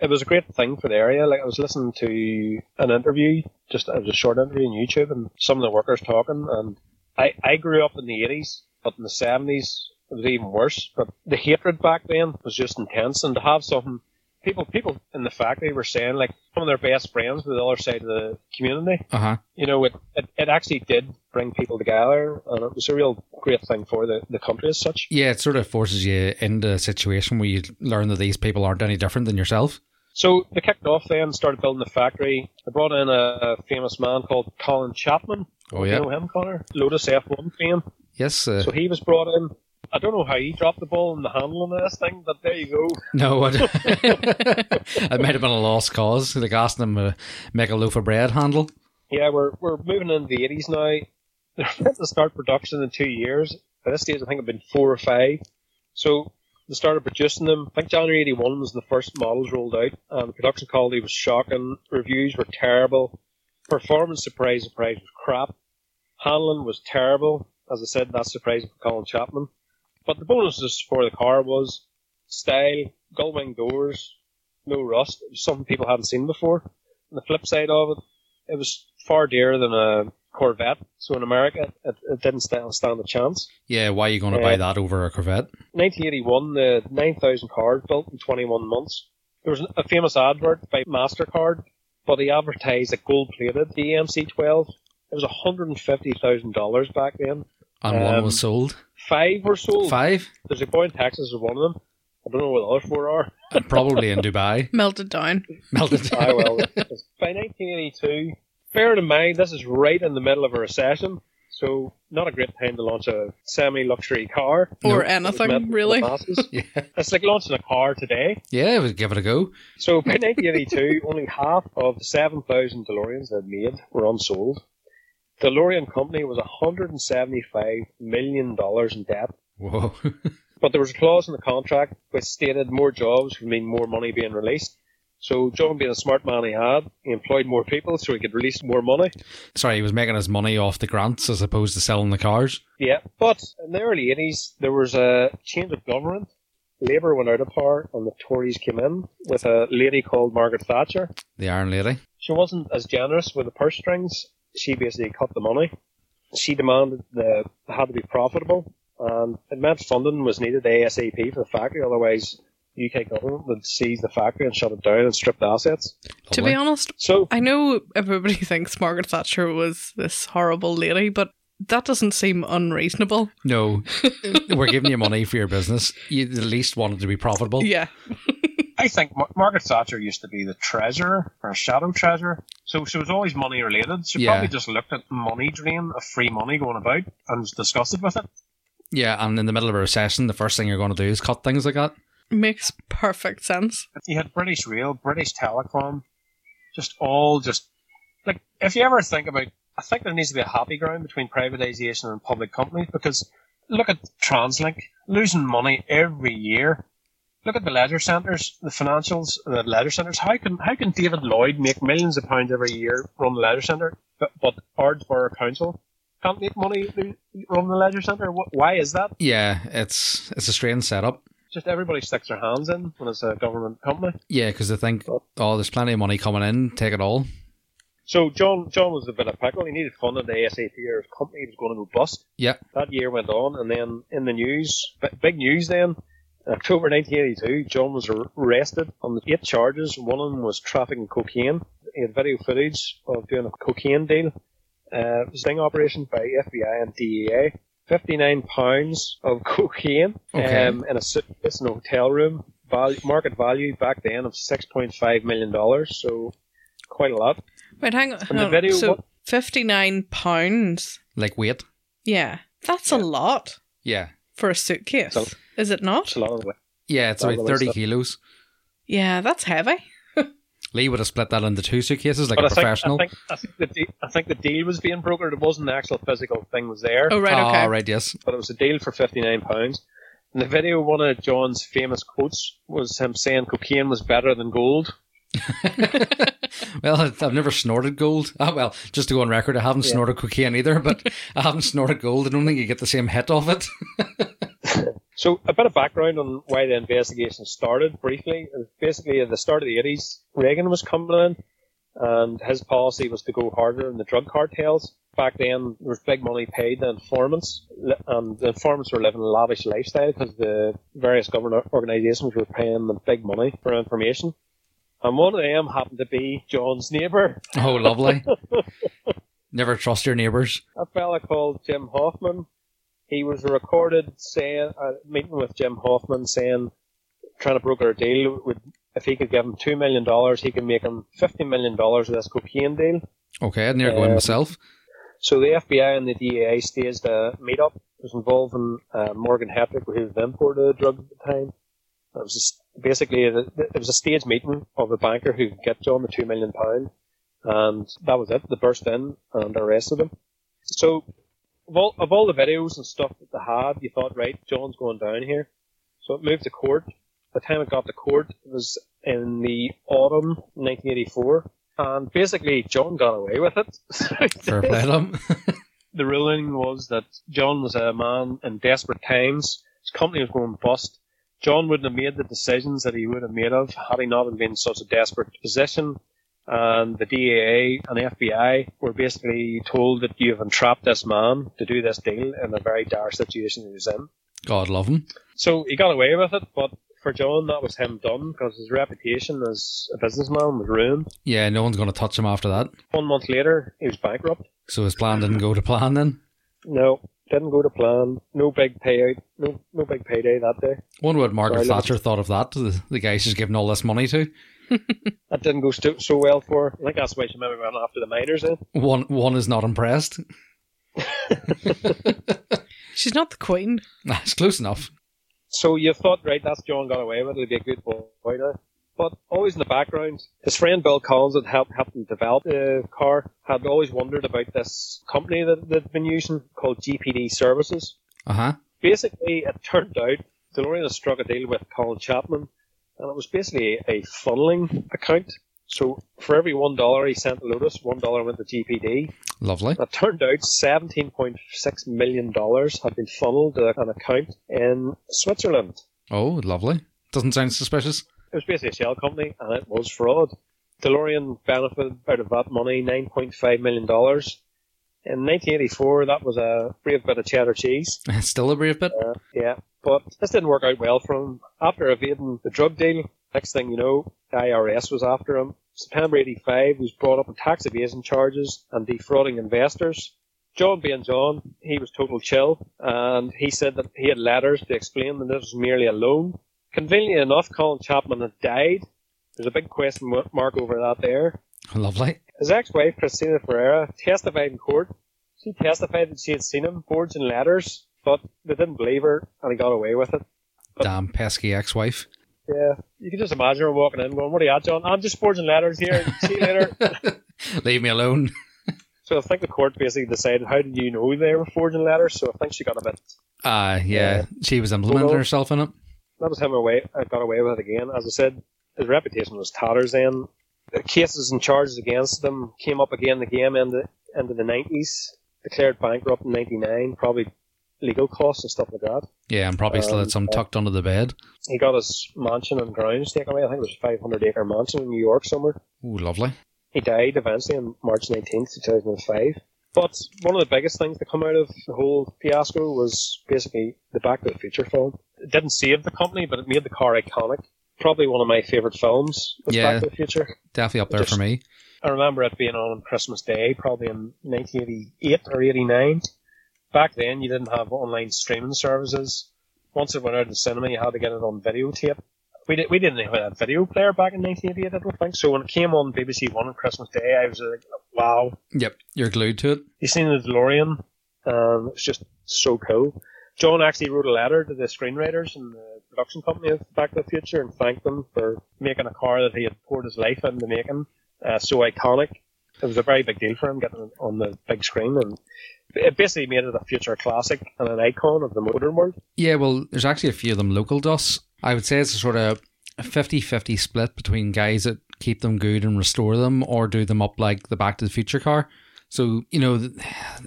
It was a great thing for the area. Like I was listening to an interview, just it was a short interview on YouTube, and some of the workers talking. And I I grew up in the 80s, but in the 70s it was even worse. But the hatred back then was just intense, and to have something. People, people in the factory were saying like some of their best friends were the other side of the community Uh huh. you know, it, it, it actually did bring people together, and it was a real great thing for the, the country as such. Yeah, it sort of forces you into a situation where you learn that these people aren't any different than yourself. So they kicked off then, started building the factory. They brought in a famous man called Colin Chapman. Oh, You yeah. know him, Connor? Lotus F1 fame. Yes. Uh, So he was brought in. I don't know how he dropped the ball in the handling of this thing, but there you go. no, I don't- [laughs] [laughs] it might have been a lost cause. Like asking him to make a loaf of bread handle. Yeah, we're, we're moving into the 80s now. They're meant to start production in two years. By this stage, I think it's been four or five. So they started producing them. I think January 81 was the first models rolled out, and the production quality was shocking. Reviews were terrible. Performance, surprise, surprise, was crap. Handling was terrible. As I said, that's surprising for Colin Chapman. But the bonuses for the car was style, gull wing doors, no rust. Something people hadn't seen before. And the flip side of it, it was far dearer than a Corvette. So in America, it, it didn't stand, stand a chance. Yeah, why are you going to Yeah. buy uh, that over a Corvette? 1981, the 9,000 cars built in 21 months. There was a famous advert by MasterCard, but he advertised a gold-plated DMC-12. It was $150,000 back then. And one Um, was sold. Five were sold. Five? There's a boy in Texas who's one of them. I don't know what the other four are. And probably in Dubai. [laughs] Melted down. Melted [laughs] I will. By 1982, bearing in mind this is right in the middle of a recession, so not a great time to launch a semi-luxury car. Or No. Anything, really. [laughs] Yeah. It's like launching a car today. Yeah, we'll give it a go. So by 1982, only half of the 7,000 DeLoreans that made were unsold. The DeLorean company was 175 million dollars in debt, Whoa. [laughs] but there was a clause in the contract which stated more jobs would mean more money being released. So John, being a smart man he had, he employed more people so he could release more money. Sorry, he was making his money off the grants as opposed to selling the cars. Yeah, but in the early 80s, there was a change of government. Labour went out of power and the Tories came in with a lady called Margaret Thatcher. The Iron Lady. She wasn't as generous with the purse strings. She basically cut the money. She demanded that it had to be profitable, and it meant funding was needed ASAP for the factory, otherwise UK government would seize the factory and shut it down and strip the assets. To be honest, So, I know everybody [laughs] thinks Margaret Thatcher was this horrible lady, but that doesn't seem unreasonable. No, [laughs] we're giving you money for your business. You at least wanted to be profitable. Yeah. I think Margaret Thatcher used to be the treasurer or shadow treasurer, so she was always money related. She Yeah. probably just looked at money drain of free money going about and was disgusted with it. Yeah, and in the middle of a recession, the first thing you're going to do is cut things like that. Makes perfect sense. You had British Rail, British Telecom, just all just like if you ever think about, I think there needs to be a happy ground between privatisation and public companies because look at TransLink losing money every year. Look at the leisure centres, the financials, the leisure centres. How can how can David Lloyd make millions of pounds every year run the leisure centre, but, but Ards Borough Council can't make money run the leisure centre? Why is that? Yeah, it's it's a strange setup. Just everybody sticks their hands in when it's a government company. Yeah, because they think, oh, there's plenty of money coming in, take it all. So John John was a bit of pickle. He needed funding the ASAP or his company was going to go bust. Yeah, That year went on, and then in the news, b- big news then, October 1982, John was arrested on eight charges. One of them was trafficking cocaine. He had video footage of doing a cocaine deal. Uh, it was a sting operation by FBI and DEA. 59 pounds of [laughs] cocaine Okay. um, in a suitcase in a hotel room. Value, market value back then of $6.5 million, so quite a lot. Wait, hang on. hang on. video, so what- fifty nine pounds. like weight. Yeah, that's a lot. Yeah. for a suitcase. So- Is it not? It's a lot of the way. Yeah, it's about 30 stuff. kilos. Yeah, that's heavy. [laughs] Lee would have split that into two suitcases like But a I think, professional. I think I think the de- I think the deal was being brokered. It wasn't the actual physical thing was there, Oh, right, okay. Oh, right, yes. but it was a deal for fifty nine pounds. In the video, one of John's famous quotes was him saying cocaine was better than gold. [laughs] well, I've never snorted gold. Oh, well, just to go on record, I haven't snorted cocaine either, but I haven't snorted gold. I don't think you get the same hit of it. [laughs] So a bit of background on why the investigation started briefly. Basically, at the start of the 80s, Reagan was coming in and his policy was to go harder on the drug cartels. Back then, there was big money paid to informants, and the informants were living a lavish lifestyle because the various government organisations were paying them big money for information. And one of them happened to be John's neighbour, Oh, lovely. [laughs] Never trust your neighbours. a fella called Jim Hoffman. He was recorded saying, uh, meeting with Jim Hoffman saying, trying to broker a deal with, if he could give him $2 million, he could make him $50 million with this cocaine deal. Okay, I'd near go in Um, myself. So the FBI and the DEA staged a meetup. It was involving uh, Morgan Hetrick, who was the importer of the drug at the time. It was just basically a, it was a staged meeting of a banker who could get John the two million pound, and that was it. They burst in and arrested him. So of all, of all the videos and stuff that they had, you thought, right, John's going down here. So it moved to court. By the time it got to court, it was in the autumn 1984, and basically John got away with it. [laughs] Fair play to him. [laughs] the ruling was that John was a man in desperate times. His company was going bust. John wouldn't have made the decisions that he would have made of had he not been in such a desperate position. Um, and the DEA and FBI were basically told that you have entrapped this man to do this deal in a very dire situation he was in. God love him. So he got away with it, but for John, that was him done because his reputation as a businessman was ruined. Yeah, no one's going to touch him after that. One month later, he was bankrupt. So his plan didn't go to plan then. No, didn't go to plan. No big payout. No, no big payday that day. Wonder what Margaret Thatcher thought of that. The, the guy she's giving all this money to. [laughs] That didn't go sto- so well for her. I think that's why she maybe went after the miners then. One one is not impressed. [laughs] She's not the queen. It's close enough. So you thought, right, that's John got away with it. He'll be a good boy now. But always in the background, his friend Bill Collins that helped, helped him develop the car had always wondered about this company that they'd been using called GPD Services. Uh huh. Basically, it turned out DeLorean had struck a deal with Colin Chapman, and it was basically a funneling account. So for every one dollar he sent to Lotus, one dollar went to GPD. Lovely. It turned out $17.6 million had been funneled to an account in Switzerland. Oh, lovely. Doesn't sound suspicious. It was basically a shell company, and it was fraud. DeLorean benefited out of that money $9.5 million. In 1984, that was a brave bit of cheddar cheese. [laughs] Still a brave bit. Uh, yeah, but this didn't work out well for him. After evading the drug deal, next thing you know, the IRS was after him. September 85, he was brought up on tax evasion charges and defrauding investors. John being John, he was total chill, and he said that he had letters to explain that this was merely a loan. Conveniently enough, Colin Chapman had died. There's a big question mark over that there. Lovely. His ex-wife, Cristina Ferrare, testified in court. She testified that she had seen him, forging letters, but they didn't believe her, and he got away with it. Damn pesky ex-wife. Yeah, you can just imagine her walking in going, what are you at, John? I'm just forging letters here. See you later. [laughs] Leave me alone. [laughs] so I think the court basically decided, how did you know they were forging letters? So I think she got a bit, Ah, yeah. She was implementing herself in it. that was him away, uh, got away with it again. As I said, his reputation was tatters then. The cases and charges against them came up again and again into, into the 90s. Declared bankrupt in 99, probably legal costs and stuff like that. Yeah, and probably still had Um, some tucked under the bed. He got his mansion and grounds taken away. I think it was a 500 acre mansion in New York somewhere. Ooh, lovely. He died eventually on March 19th, 2005. But one of the biggest things to come out of the whole fiasco was basically the Back to the Future film. It didn't save the company, but it made the car iconic. Probably one of my favourite films Yeah. Back to the Future. Definitely up there Just- for me. I remember it being on Christmas Day, probably in 1988 or 89. Back then, you didn't have online streaming services. Once it went out of the cinema, you had to get it on videotape. We, did, we didn't have a video player back in 1988, I don't think. So when it came on BBC One on Christmas Day, I was like, wow. Yep, you're glued to it. You seen the DeLorean? Um, it's just so cool. John actually wrote a letter to the screenwriters and the production company of Back to the Future and thanked them for making a car that he had poured his life into making uh, so iconic. It was a very big deal for him getting on the big screen, and it basically made it a future classic and an icon of the modern world. Yeah, well, there's actually a few of them local to us. I would say it's a sort of 50 50 split between guys that keep them good and restore them or do them up like the Back to the Future car. So, you know,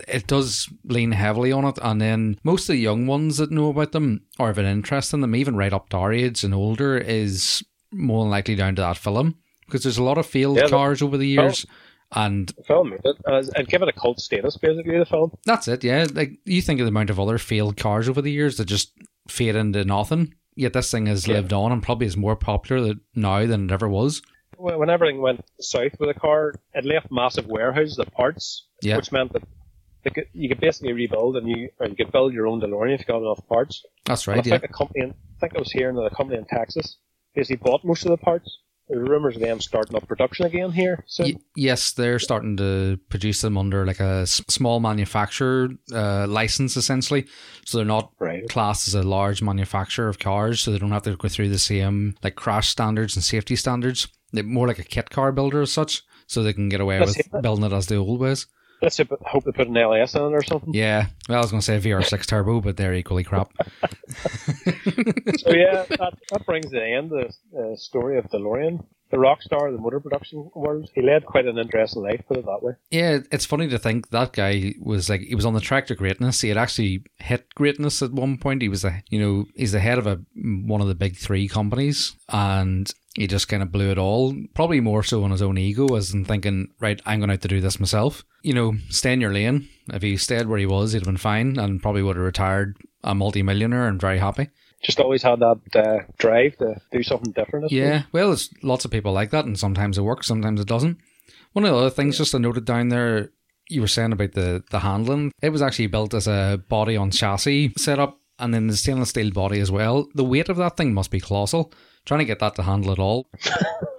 it does lean heavily on it. And then most of the young ones that know about them or have an interest in them, even right up to our age and older, is more than likely down to that film. Because there's a lot of field Yeah, cars over the years. And The film made it, uh, and give it a cult status, basically, the film. that's it, yeah. Like you think of the amount of other failed cars over the years that just fade into nothing. Yet this thing has Yeah. lived on and probably is more popular now than it ever was. When everything went south with the car, it left massive warehouses of parts, Yeah. which meant that they could, you could basically rebuild and you or you could build your own DeLorean if you got enough parts. That's And right, I yeah. think a company, in, I think it was here in the company in Texas, basically bought most of the parts. There's rumours of them starting up production again here soon. Y- yes, they're starting to produce them under like a s- small manufacturer uh, license, essentially. So they're not Right. classed as a large manufacturer of cars, so they don't have to go through the same like crash standards and safety standards. They're more like a kit car builder as such, so they can get away That's with it. building it as the old ways. Let's hope hope they put an LS in it or something. Yeah, well, I was going to say VR6 Turbo, but they're equally crap. [laughs] [laughs] So yeah, that, that brings the end the uh, story of DeLorean, the rock star of the motor production world. He led quite an interesting life, put it that way. Yeah, it's funny to think that guy was like he was on the track to greatness. He had actually hit greatness at one point. He was a you know he's the head of a one of the big three companies, and he just kind of blew it all. Probably more so on his own ego, as in thinking, right, I'm going to have to do this myself. You know, stay in your lane. If he stayed where he was, he'd have been fine, and probably would have retired a multimillionaire and very happy. Just always had that uh, drive to do something different. Yeah, well, it's lots of people like that, and sometimes it works, sometimes it doesn't. One of the other things, just I noted down there, you were saying about the the handling. It was actually built as a body on chassis setup, and then the stainless steel body as well. The weight of that thing must be colossal. Trying to get that to handle it all.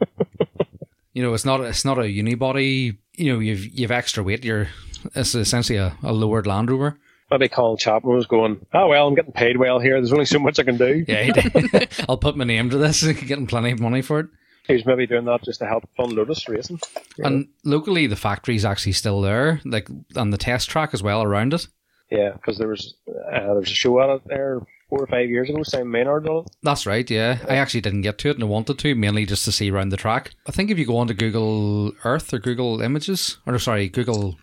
[laughs] you know, it's not it's not a unibody. You know, you've you've extra weight. You're it's essentially a, a lowered Land Rover. Maybe Colin Chapman was going, oh well, I'm getting paid well here. There's only so much I can do. Yeah, he did. [laughs] I'll put my name to this. [laughs] Getting plenty of money for it. He was maybe doing that just to help fund Lotus racing. And locally, the factory's actually still there, like on the test track as well around it. Yeah, because there was uh, there was a show at it there four or five years ago. Sam Maynard it. That's right, yeah. I actually didn't get to it and I wanted to, mainly just to see around the track. I think if you go onto Google Earth or Google Images, or sorry, Google,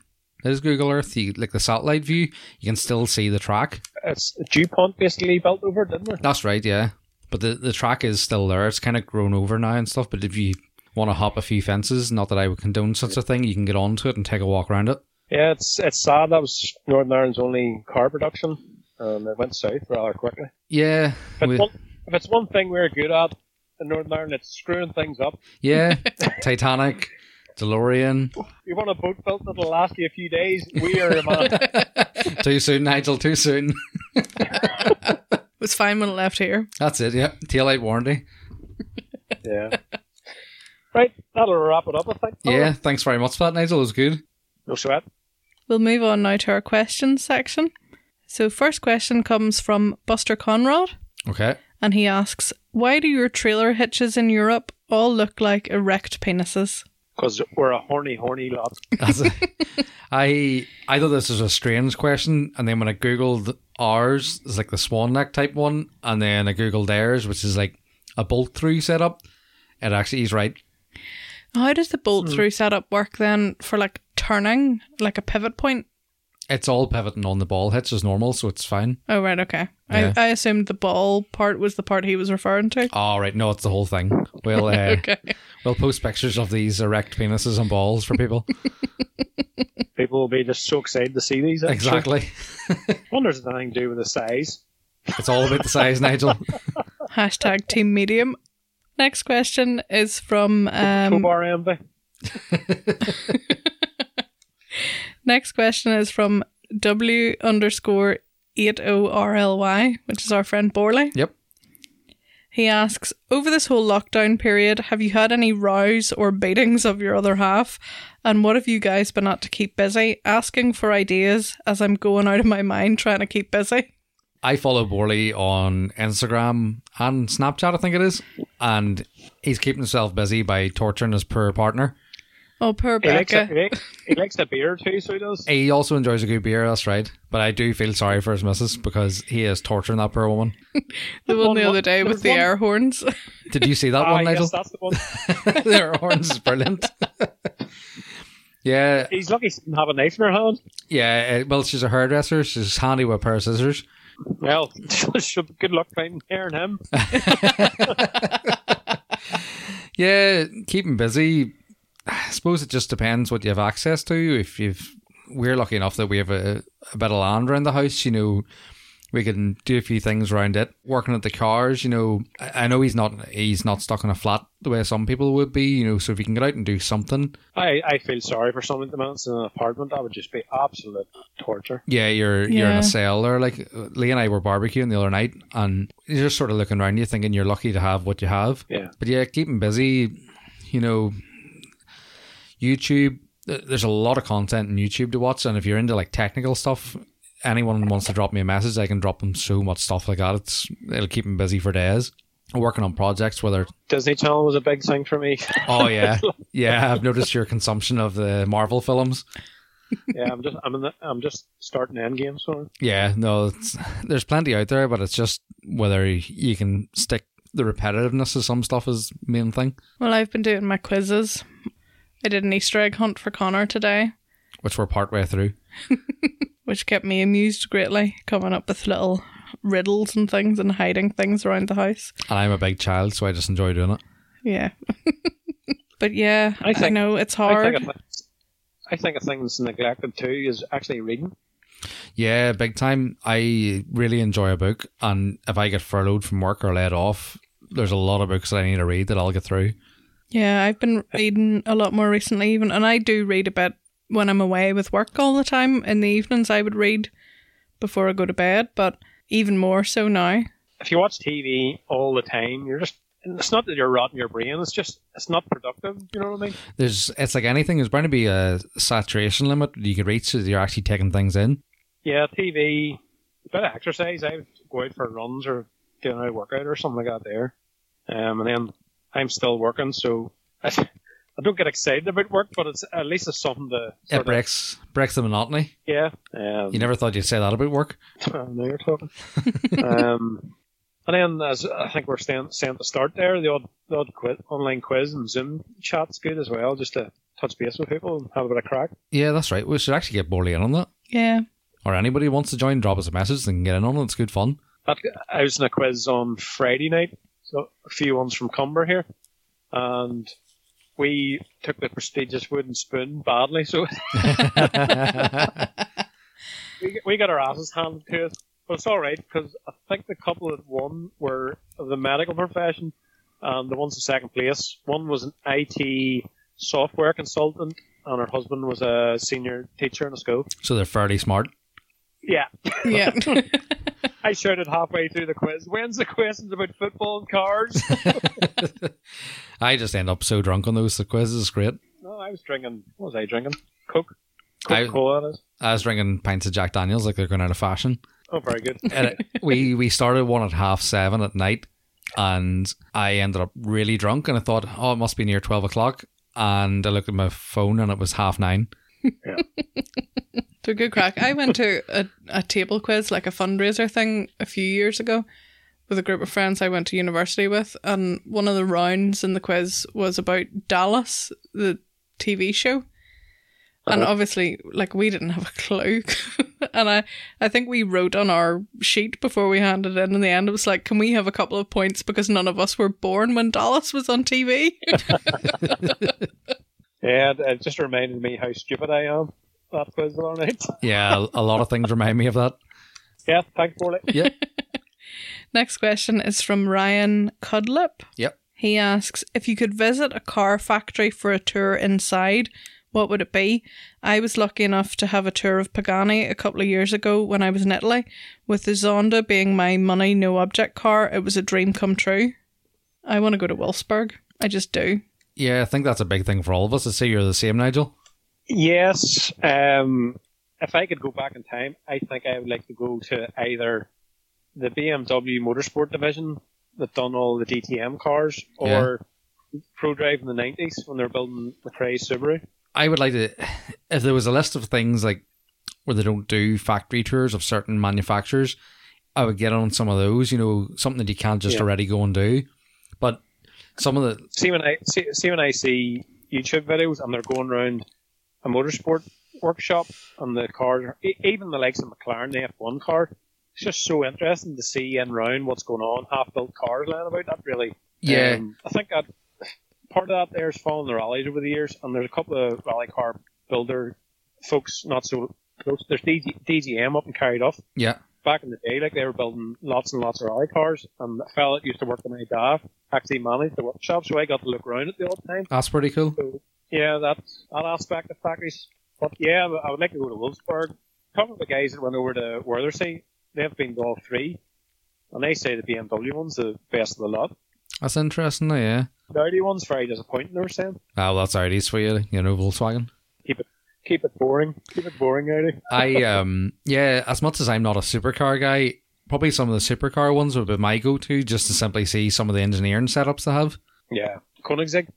is Google Earth, you, like the satellite view, you can still see the track. It's a DuPont basically built over didn't it? That's right, yeah. But the, the track is still there. It's kind of grown over now and stuff, but if you want to hop a few fences, not that I would condone such a thing, you can get onto it and take a walk around it. Yeah, it's it's sad that was Northern Ireland's only car production, and it went south rather quickly. Yeah, If we- it's, one, if it's one thing we're good at in Northern Ireland, it's screwing things up. yeah. [laughs] Titanic, DeLorean. You want a boat built that'll last you a few days? We are man. [laughs] too soon, Nigel, too soon. [laughs] It was fine when it left here. That's it, yeah. Taillight warranty. yeah. Right, that'll wrap it up. I think. Yeah, thanks very much for that, Nigel. It was good. No sweat. We'll move on now to our questions section. So, first question comes from Buster Conrad, Okay. and he asks, "Why do your trailer hitches in Europe all look like erect penises?" Because we're a horny, horny lot. [laughs] That's it. I I thought this was a strange question, and then when I googled ours, it's like the swan neck type one, and then I googled theirs, which is like a bolt through setup. It actually is right. How does the bolt hmm. through setup work then for like turning, like a pivot point? It's all pivoting on the ball hitch as normal, so it's fine. Oh right, okay. Yeah. I, I assumed the ball part was the part he was referring to. All right, no, it's the whole thing. We'll [laughs] uh, Okay. we'll post pictures of these erect penises and balls for people. [laughs] People will be just so excited to see these. actually. exactly. I [laughs] wonder if it's anything to do with the size. It's all about the size, Nigel. Hashtag team medium. Next question is from um, Cobar envy. Next question is from W underscore eight O R L Y, which is our friend Borley. Yep. He asks, Over this whole lockdown period, have you had any rows or beatings of your other half? And what have you guys been at to keep busy? Asking for ideas as I'm going out of my mind trying to keep busy. I follow Borley on Instagram and Snapchat, I think it is, and he's keeping himself busy by torturing his poor partner. Oh, poor He likes, a, Becca. he, likes, he likes a beer too, so he does. He also enjoys a good beer, that's right. But I do feel sorry for his missus because he is torturing that poor woman. [laughs] The one one- the other day with the one- air horns. [laughs] Did you see that Ah, one, Nigel? yes, that's the one. [laughs] Their horns is brilliant. yeah, He's lucky she didn't have a knife in her hand. yeah. uh, Well, she's a hairdresser. She's handy with a pair of scissors. Well, good luck finding her and him. Yeah, keep him busy. I suppose it just depends what you have access to. If you've, we're lucky enough that we have a, a bit of land around the house. You know, we can do a few things around it. Working at the cars, you know, I, I know he's not he's not stuck in a flat the way some people would be. You know, so if you can get out and do something, I, I feel sorry for someone at the minute in an apartment. That would just be absolute torture. yeah, you're you're in a cell there. Like Lee and I were barbecuing the other night, and you're just sort of looking around you, thinking you're lucky to have what you have. Yeah. But yeah, keep him busy. You know, YouTube. There's a lot of content on YouTube to watch, and if you're into like technical stuff, anyone wants to drop me a message, I can drop them so much stuff like that. It's it'll keep them busy for days. Working on projects, whether Disney Channel was a big thing for me. oh yeah, [laughs] yeah, I've noticed your consumption of the Marvel films. yeah, I'm just I'm in the, I'm just starting Endgame, so Yeah, no, it's, there's plenty out there, but it's just whether you can stick the repetitiveness of some stuff is main thing, well, I've been doing my quizzes. I did an Easter egg hunt for Connor today, which we're part way through. [laughs] which kept me amused greatly, coming up with little riddles and things and hiding things around the house. And I'm a big child, so I just enjoy doing it. Yeah. [laughs] but yeah, I, I know it's I hard. think a I think a thing that's neglected too is actually reading. Yeah, big time. I really enjoy a book, and if I get furloughed from work or laid off, there's a lot of books that I need to read that I'll get through. Yeah, I've been reading a lot more recently, even, and I do read a bit when I'm away with work all the time. In the evenings, I would read before I go to bed, but even more so now. If you watch TV all the time, you're just it's not that you're rotting your brain. It's just it's not productive. You know what I mean? There's, it's like anything. There's bound to be a saturation limit you can reach so you're actually taking things in. Yeah, TV, a bit of exercise. I would go out for runs or do a workout or something like that there. Um, and then I'm still working, so I, [laughs] I don't get excited about work, but it's at least it's something to It sort of, breaks breaks the monotony. yeah. Um, You never thought you'd say that about work. [laughs] I know you're talking. [laughs] um, and then, as I think we're saying, saying at the start there, the odd, the odd quiz, online quiz and Zoom chat's good as well, just to touch base with people and have a bit of crack. Yeah, that's right. We should actually get Borley in on that. Yeah. Or anybody who wants to join, drop us a message and get in on it. It's good fun. That, I was in a quiz on Friday night, so a few ones from Cumber here, and we took the prestigious wooden spoon badly, so [laughs] we, we got our asses handed to us. But it's all right because I think the couple that won were of the medical profession, and the ones in second place. One was an IT software consultant, and her husband was a senior teacher in a school. so they're fairly smart. Yeah, [laughs] Yeah. [laughs] [laughs] I shouted halfway through the quiz. When's the questions about football and cars? [laughs] I just end up so drunk on those the quizzes. It's great. no, I was drinking. What was I drinking? Coke. I- Coca Cola. Is. I was drinking pints of Jack Daniels like they're going out of fashion. Oh, very good. and it, [laughs] we we started one at half seven at night, and I ended up really drunk, and I thought, oh, it must be near twelve o'clock, and I looked at my phone, and it was half nine. So good crack. I went to a, a table quiz, like a fundraiser thing, a few years ago with a group of friends I went to university with, and one of the rounds in the quiz was about Dallas, the TV show. And uh-huh. obviously, like we didn't have a clue, [laughs] and I, I think we wrote on our sheet before we handed it in. In the end, it was like, "Can we have a couple of points because none of us were born when Dallas was on TV?" [laughs] [laughs] Yeah, it just reminded me how stupid I am. That quiz the other night. Yeah, a, a lot of things remind me of that. Yeah, thanks for it. Yeah, [laughs] Next question is from Ryan Cudlip. yep. He asks if you could visit a car factory for a tour inside, what would it be? I was lucky enough to have a tour of Pagani a couple of years ago when I was in Italy, with the Zonda being my money no object car. It was a dream come true. I want to go to Wolfsburg. I just do. Yeah, I think that's a big thing for all of us. I say you're the same, Nigel. Yes. Um, if I could go back in time, I think I would like to go to either the BMW Motorsport division that done all the DTM cars, or ProDrive in the nineties when they were building McRae Subaru. I would like to, if there was a list of things like where they don't do factory tours of certain manufacturers, I would get on some of those. You know, something that you can't just Yeah. already go and do. But some of the See when I see, see when I see YouTube videos and they're going around a motorsport workshop and the cars, e- even the likes of McLaren, the F1 car, it's just so interesting to see in round what's going on, half-built cars lying about. That really, yeah, um, I think that part of that there is following the rallies over the years, and there's a couple of rally car builder folks not so close. There's DG, DGM up and carried off. yeah, Back in the day, like they were building lots and lots of rally cars, and a fella that used to work in my DAF actually managed the workshop, so I got to look around at the old time. that's pretty cool. So yeah, that's that aspect of factories. But yeah, I would like to go to Wolfsburg. A couple of the guys that went over to Wörthersee, they've been to all three, and they say the BMW one's the best of the lot. That's interesting. Yeah. The Audi one's very disappointing. They were saying, Oh, that's Audi's for you. You know, Volkswagen. keep it keep it boring, keep it boring, Audi. [laughs] I um yeah, as much as I'm not a supercar guy, probably some of the supercar ones would be my go-to just to simply see some of the engineering setups they have. Yeah, Koenigsegg.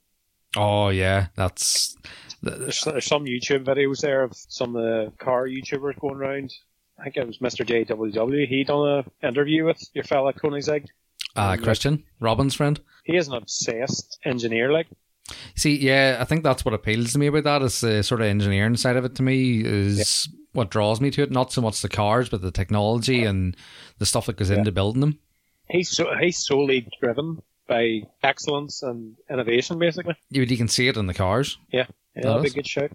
Oh yeah, that's There's, there's some YouTube videos there of some of the car YouTubers going around. I think it was Mr. JWW. He done a interview with your fella Koenigsegg. uh, Christian Robin's friend. He is an obsessed engineer, like See, yeah, I think that's what appeals to me about that is the sort of engineering side of it. To me, is what draws me to it. Not so much the cars, but the technology and the stuff that goes Yeah. into building them. he's so he's solely driven by excellence and innovation, basically. You, you can see it in the cars. Yeah, That that'd be a good show.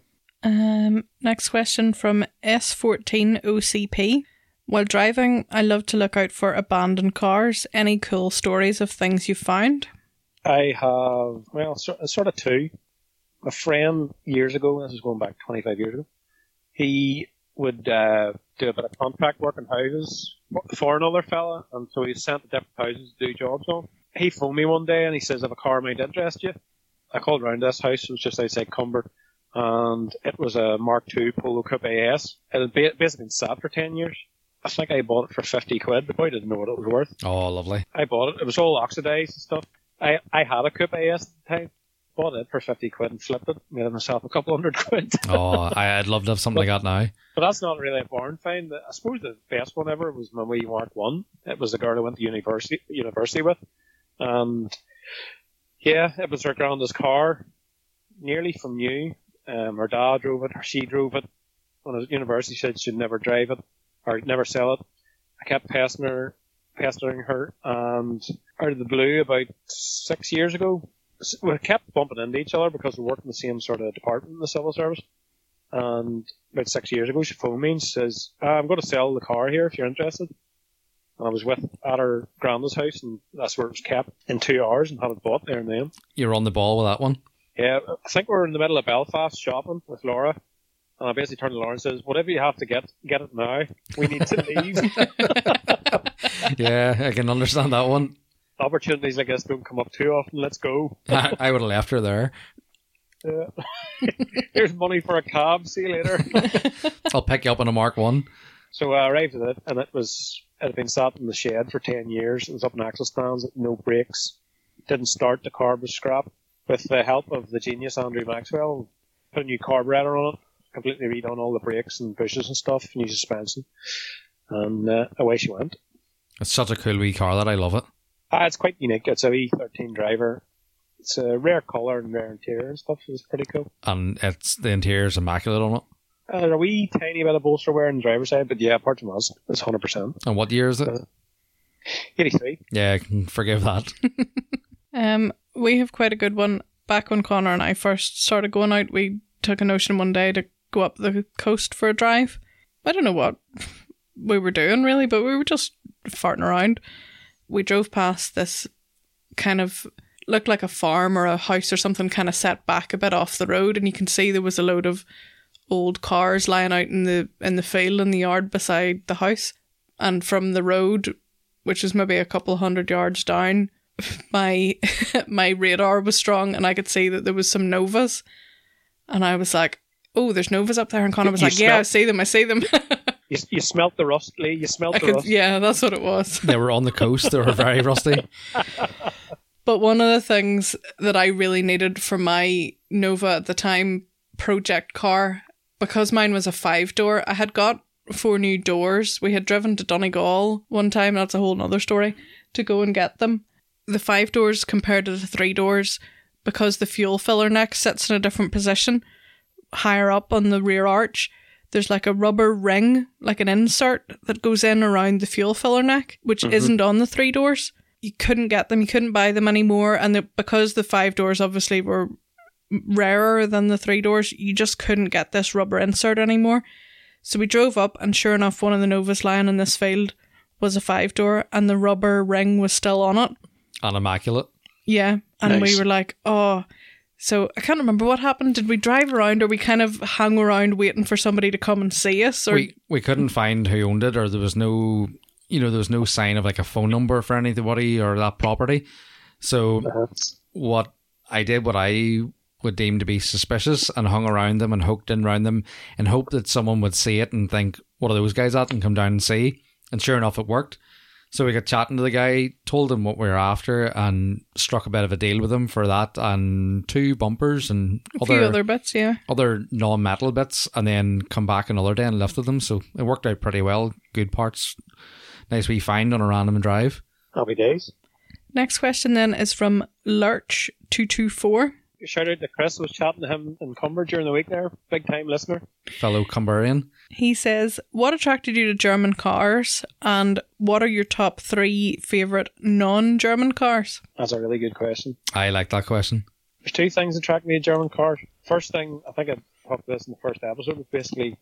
Um, next question from S14OCP. While driving, I love to look out for abandoned cars. Any cool stories of things you've found? I have well, so, sort of two. A friend years ago, this is going back 25 years ago. He would uh, do a bit of contract work in houses for another fella, and so he sent to different houses to do jobs on. He phoned me one day and he says, I have a car might interest you." I called around this house. It was just outside Cumber, and it was a Mark II Polo Coupe AS. It had basically been sat for 10 years. I think I bought it for 50 quid. The boy didn't know what it was worth. Oh, lovely. I bought it. It was all oxidized and stuff. I, I had a Coupe AS at the time. Bought it for 50 quid and flipped it. Made myself a couple hundred [laughs] quid. Oh, I, I'd love to have something like that now. but that's not really a barn find. I suppose the best one ever was my wee Mark 1. It was the girl I went to university, university with. And yeah, it was her grandest car. Nearly from new. Um, her dad drove it, or she drove it. When I was at university, she said she'd never drive it, or never sell it. I kept pestering her, pestering her, and out of the blue, about six years ago, we kept bumping into each other because we worked in the same sort of department in the civil service. And about six years ago, she phoned me and says, "Uh, "I'm going to sell the car here if you're interested." And I was with at her grandma's house, and that's where it was kept in two hours, and had it bought there and then. You're on the ball with that one. Yeah, I think we were in the middle of Belfast shopping with Laura. And I basically turned to Laura and says, whatever you have to get, get it now. We need to leave. [laughs] Yeah, I can understand that one. Opportunities like this don't come up too often. Let's go. [laughs] I, I would have left her there. Uh, [laughs] here's money for a cab. See you later. I'll pick you up in a Mark One. So I arrived at it, and it was it had been sat in the shed for ten years. It was up in axle stands, no brakes. Didn't start. The car was scrap. With the help of the genius Andrew Maxwell, put a new carburetor on it, completely redone all the brakes and bushes and stuff, new suspension, and uh, away she went. It's such a cool wee car that I love it. Ah, it's quite unique. It's a E13 driver. It's a rare colour and rare interior and stuff. It's pretty cool. And it's the interior's immaculate on it. Uh, there's a wee tiny bit of bolster wear on the driver's side, but yeah, apart from us, it's 100%. And what year is it? 83. Yeah, I can forgive that. [laughs] Um, we have quite a good one. Back when Connor and I first started going out, we took a notion one day to go up the coast for a drive. I don't know what we were doing really, but we were just farting around. We drove past this kind of looked like a farm or a house or something kind of set back a bit off the road and you can see there was a load of old cars lying out in the in the field in the yard beside the house and from the road which is maybe a couple of hundred yards down [laughs] my [laughs] my radar was strong and I could see that there was some novas and I was like oh there's novas up there and Connor was You like yeah I see them I see them [laughs] You, you smelt the rust, Lee. You smelt I the could, rust. yeah, that's what it was. They were on the coast. They were very rusty. But one of the things that I really needed for my Nova at the time project car, because mine was a five door, I had got four new doors. We had driven to Donegal one time, that's a whole nother story, to go and get them. The five doors compared to the three doors, because the fuel filler neck sits in a different position higher up on the rear arch, there's like a rubber ring, like an insert that goes in around the fuel filler neck, which mm-hmm. isn't on the three doors. You couldn't get them, you couldn't buy them anymore, and the, because the five doors obviously were rarer than the three doors, you just couldn't get this rubber insert anymore. So we drove up, and sure enough, one of the Novas lying in this field was a five door, and the rubber ring was still on it. And immaculate. Yeah, and we were like, oh. So I can't remember what happened. Did we drive around, or we kind of hung around waiting for somebody to come and see us? Or we we couldn't find who owned it, or there was no, you know, there was no sign of like a phone number for anybody or that property. So Uh-huh. what I did, what I would deem to be suspicious, and hung around them and hooked in around them, and hoped that someone would see it and think, "What are those guys at?" and come down and see. And sure enough, it worked. So we got chatting to the guy, told him what we were after, and struck a bit of a deal with him for that, and two bumpers and a few other bits, yeah. other non-metal bits and then come back another day and lifted them. So it worked out pretty well. Good parts. Nice wee find on a random drive. Happy days. Next question then is from Lurch224. Shout out to Chris. Was chatting to him in Comber during the week there. Big time listener. Fellow Comberian. He says, What attracted you to German cars? And what are your top three favourite non German cars? That's a really good question. I like that question. There's two things that attract me to German cars. First thing, I think I talked about this in the first episode, was basically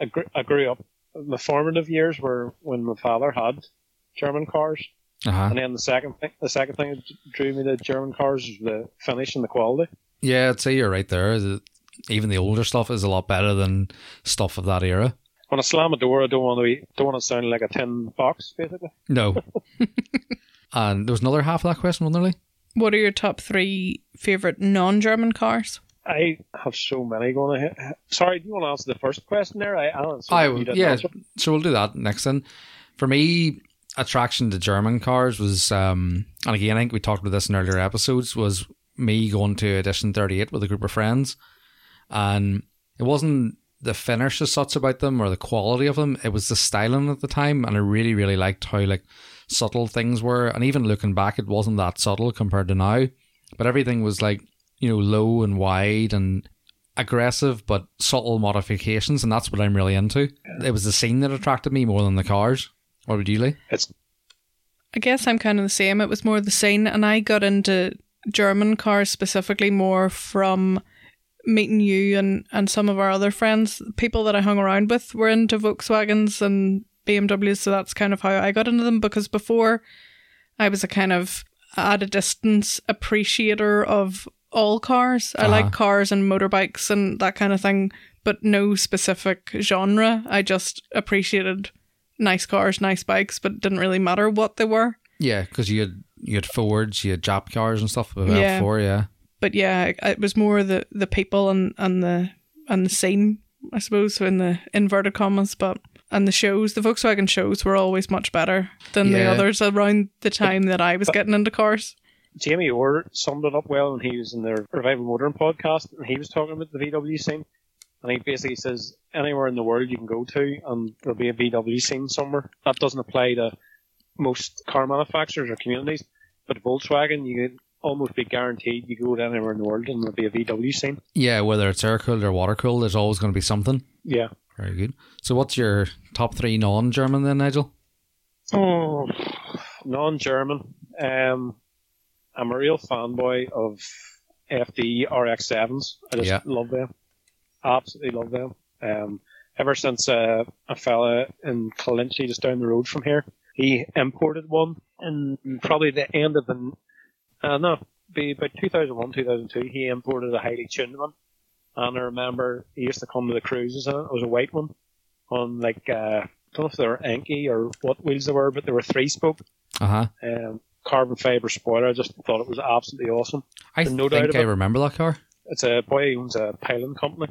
I grew, I grew up. My formative years were when my father had German cars, Uh-huh. and then the second thing, the second thing that drew me to German cars is the finish and the quality. Yeah, I'd say you're right there. Even the older stuff is a lot better than stuff of that era. When I slam a door, I don't want to be, don't want it sounding like a tin box, basically. No. [laughs] and there was another half of that question, wasn't there? Lee? What are your top three favourite non German cars? I have so many going ahead. Sorry, do you want to answer the first question there? I, I'll answer. I You didn't yeah. answer. So we'll do that next then. For me, attraction to German cars was, um, and again, I think we talked about this in earlier episodes, was me going to Edition 38 with a group of friends. And it wasn't the finish as such about them or the quality of them, it was the styling at the time. And I really, really liked how like subtle things were. And even looking back, it wasn't that subtle compared to now. But everything was like, you know, low and wide and aggressive but subtle modifications, and that's what I'm really into. It was the scene that attracted me more than the cars. What would you like? It's I guess I'm kind of the same. It was more the scene, and I got into German cars specifically more from meeting you and, and some of our other friends. People that I hung around with were into Volkswagens and BMWs, so that's kind of how I got into them because before I was a kind of at a distance appreciator of all cars. I Uh-huh. like cars and motorbikes and that kind of thing, but no specific genre. I just appreciated nice cars, nice bikes, but it didn't really matter what they were. Yeah, because you had you had Fords, you had Jap cars and stuff well Yeah. before, yeah. But yeah, it- it was more the the people and and the and the scene, I suppose, in the inverted commas, but and the shows, the Volkswagen shows were always much better than the others around the time that I was getting into cars. Jamie Orr summed it up well when he was in the Revival Motoring podcast, and he was talking about the VW scene. And he basically says anywhere in the world you can go to, and there'll be a VW scene somewhere. That doesn't apply to most car manufacturers or communities, but Volkswagen, you can almost be guaranteed you go to anywhere in the world and there'll be a VW scene. Yeah, whether it's air cooled or water cooled, there's always going to be something. Yeah. Very good. So, what's your top three non German then, Nigel? Oh, non-German. Um, I'm a real fanboy of FD RX7s. I just Yeah. love them. Absolutely love them. Um, ever since uh, a fella in Killinchy, just down the road from here, he imported one in probably the end of the, uh, no, be about 2001, 2002, he imported a highly tuned one. And I remember he used to come to the cruises in it. It was a white one on like, uh, I don't know if they were Enkei or what wheels they were, but they were three spoke, Uh huh. um, carbon fiber spoiler. I just thought it was absolutely awesome. I No doubt think I remember that car. It's a boy who owns a piling company.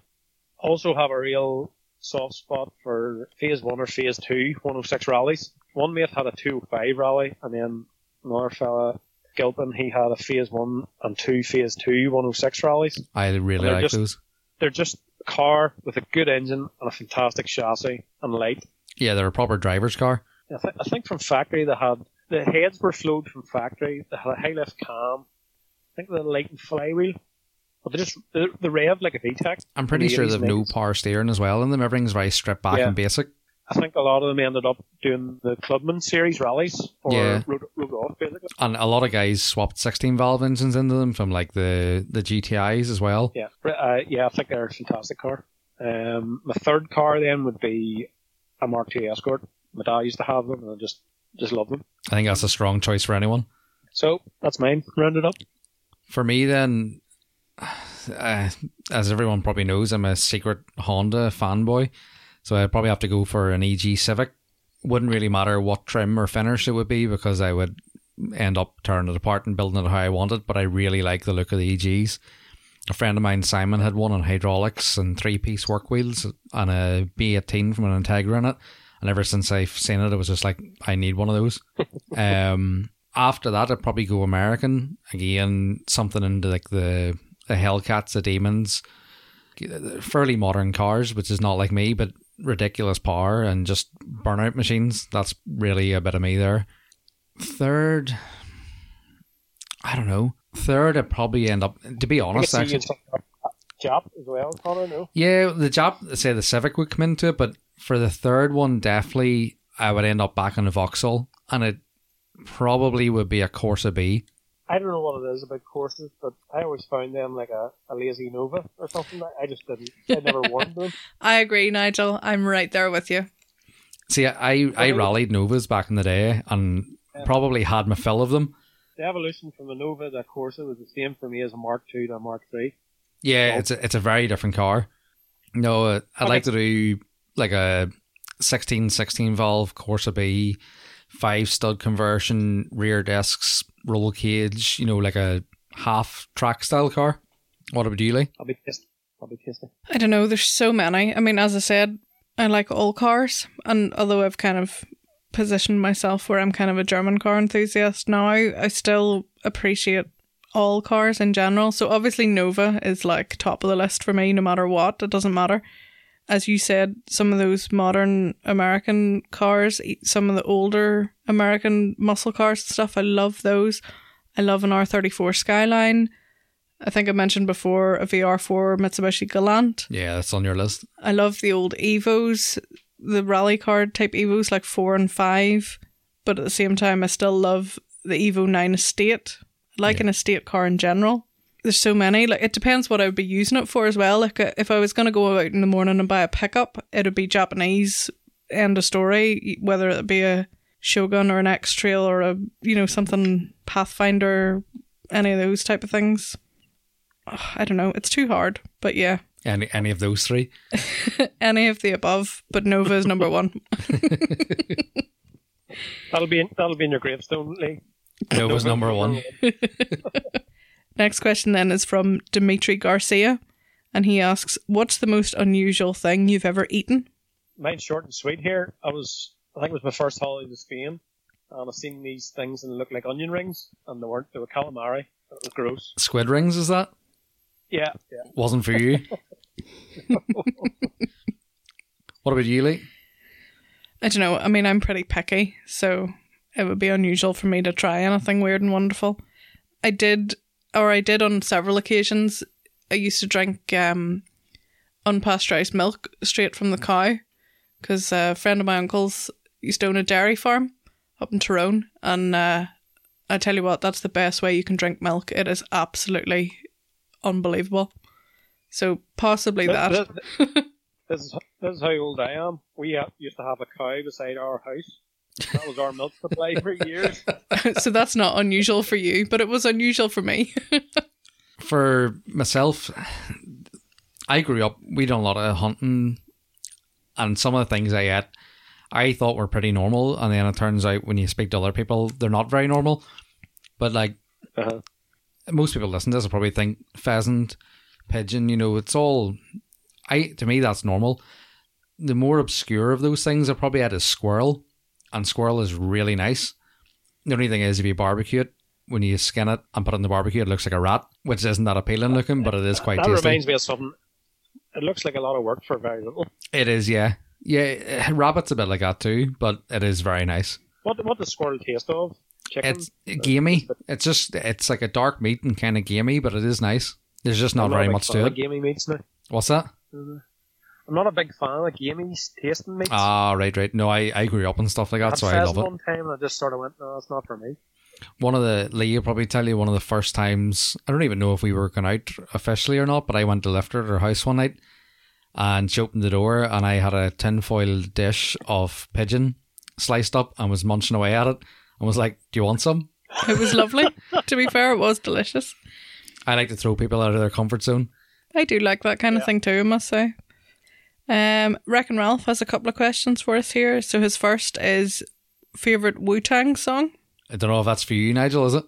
Also have a real soft spot for phase one or phase two 106 rallies. One mate had a 205 rally, and then another fella, Gilpin, he had a phase one and two phase two 106 rallies. I really like just- those. They're just a car with a good engine and a fantastic chassis and light. Yeah, they're a proper driver's car. I, th- I think from factory they had the heads were flowed from factory. They had a high lift cam. I think the light and flywheel. But they just the, the rev like a VTEC. I'm pretty the sure 80s they've no power steering as well in them. Everything's very stripped back Yeah. and basic. I think a lot of them ended up doing the Clubman series rallies or Yeah. road, road off basically. And a lot of guys swapped 16 valve engines into them from like the, the GTIs as well. Yeah, uh, yeah, I think they're a fantastic car. Um, my third car then would be a Mark II Escort. My dad used to have them, and I just just love them. I think that's a strong choice for anyone. So that's mine. Rounded up. For me, then, uh, as everyone probably knows, I'm a secret Honda fanboy. So I'd probably have to go for an EG Civic. Wouldn't really matter what trim or finish it would be because I would end up tearing it apart and building it how I wanted. But I really like the look of the EGs. A friend of mine, Simon, had one on hydraulics and three piece work wheels and a B18 from an Integra in it. And ever since I've seen it, it was just like, I need one of those. [laughs] um, after that, I'd probably go American. Again, something into like the, the Hellcats, the Demons. Fairly modern cars, which is not like me, but ridiculous power and just burnout machines. That's really a bit of me there. Third, I don't know. Third, I'd probably end up, to be honest, actually. in something like Jap as well, Connor. No, Yeah, the job, say the Civic would come into it, but for the third one, definitely I would end up back on the Vauxhall, and it probably would be a Corsa B. I don't know what it is about Corsas, but I always found them like a, a lazy Nova or something. I just didn't. I never warmed them. [laughs] I agree, Nigel. I'm right there with you. See, I I rallied Novas back in the day, and probably had my fill of them. The evolution from a Nova to a Corsa was the same for me as a Mark II to a Mark III. Yeah, Oh. it's a, it's a very different car. No, uh, I'd Okay. like to do like a 16 16 valve Corsa B, five stud conversion, rear discs, roll cage. You know, like a half track style car. What about you, Lee? I'll be tasty. I'll be tasty. I don't know. There's so many. I mean, as I said, I like all cars, and although I've kind of positioned myself where I'm kind of a German car enthusiast now, I still appreciate all cars in general. So obviously Nova is like top of the list for me, no matter what. It doesn't matter. As you said, some of those modern American cars, some of the older American muscle cars and stuff, I love those. I love an R34 Skyline. I think I mentioned before a VR4 Mitsubishi Galant. Yeah, that's on your list. I love the old Evos, the rally card type Evos, like four and five. But at the same time, I still love the Evo 9 Estate. I like Yeah. an estate car in general. There's so many. Like it depends what I would be using it for as well. Like uh, if I was going to go out in the morning and buy a pickup, it would be Japanese. End of story. Whether it be a Shogun or an X Trail or a you know something Pathfinder, any of those type of things. Ugh, I don't know. It's too hard. But yeah, Any any of those three? [laughs] any of the above, but Nova is number one. [laughs] That'll be in, that'll be in your gravestone, Lee. Nova's number one. [laughs] Next question then is from Dimitri Garcia, and he asks, "What's the most unusual thing you've ever eaten?" Mine's short and sweet here. I was, I think it was my first holiday to Spain, um, and I seen these things and they looked like onion rings, and they weren't. They were calamari. It was gross. Squid rings is that? Yeah, yeah. Wasn't for you. [laughs] what about you, Lee? I don't know. I mean, I'm pretty picky, so it would be unusual for me to try anything weird and wonderful. I did, or I did on several occasions. I used to drink um, unpasteurized milk straight from the cow because a friend of my uncle's used to own a dairy farm up in Tyrone, and uh, I tell you what, that's the best way you can drink milk. It is absolutely unbelievable. So possibly that. This, this- this is this is how old I am. We used to have a cow beside our house. That was our milk supply for years. [laughs] so that's not unusual for you, but it was unusual for me. [laughs] For myself, I grew up. We done a lot of hunting, and some of the things I ate, I thought were pretty normal, and then it turns out when you speak to other people, they're not very normal. But like Uh-huh. most people listen to this will probably think pheasant, pigeon. You know, it's all. I to me that's normal. the more obscure of those things I probably had a squirrel, and squirrel is really nice. The only thing is, if you barbecue it, when you skin it and put it in the barbecue, it looks like a rat, which isn't that appealing looking, but it is quite That tasty. reminds me of something. It looks like a lot of work for very little. It is, yeah, yeah. Rabbit's a bit like that too, but it is very nice. What what does squirrel taste of? Chicken. It's gamey. It's just it's like a dark meat and kind of gamey, but it is nice. There's just not very much to it. Gamey meats now. What's that? Mm-hmm. I'm not a big fan of gamey tasting meats. Ah, right, right. No, I, I grew up and stuff like I that, so I love pheasant it. one time and I just sort of went, no, it's not for me. One of the Lee will probably tell you one of the first times. I don't even know if we were going out officially or not, but I went to lift her at her house one night, and she opened the door, and I had a tinfoil dish of pigeon sliced up and was munching away at it, and was like, "Do you want some?" It was lovely. to be fair, it was delicious. I like to throw people out of their comfort zone. I do like that kind of thing too, I must say. Um, Reckon Ralph has a couple of questions for us here. So his first is favorite Wu Tang song. I don't know if that's for you, Nigel. Is it?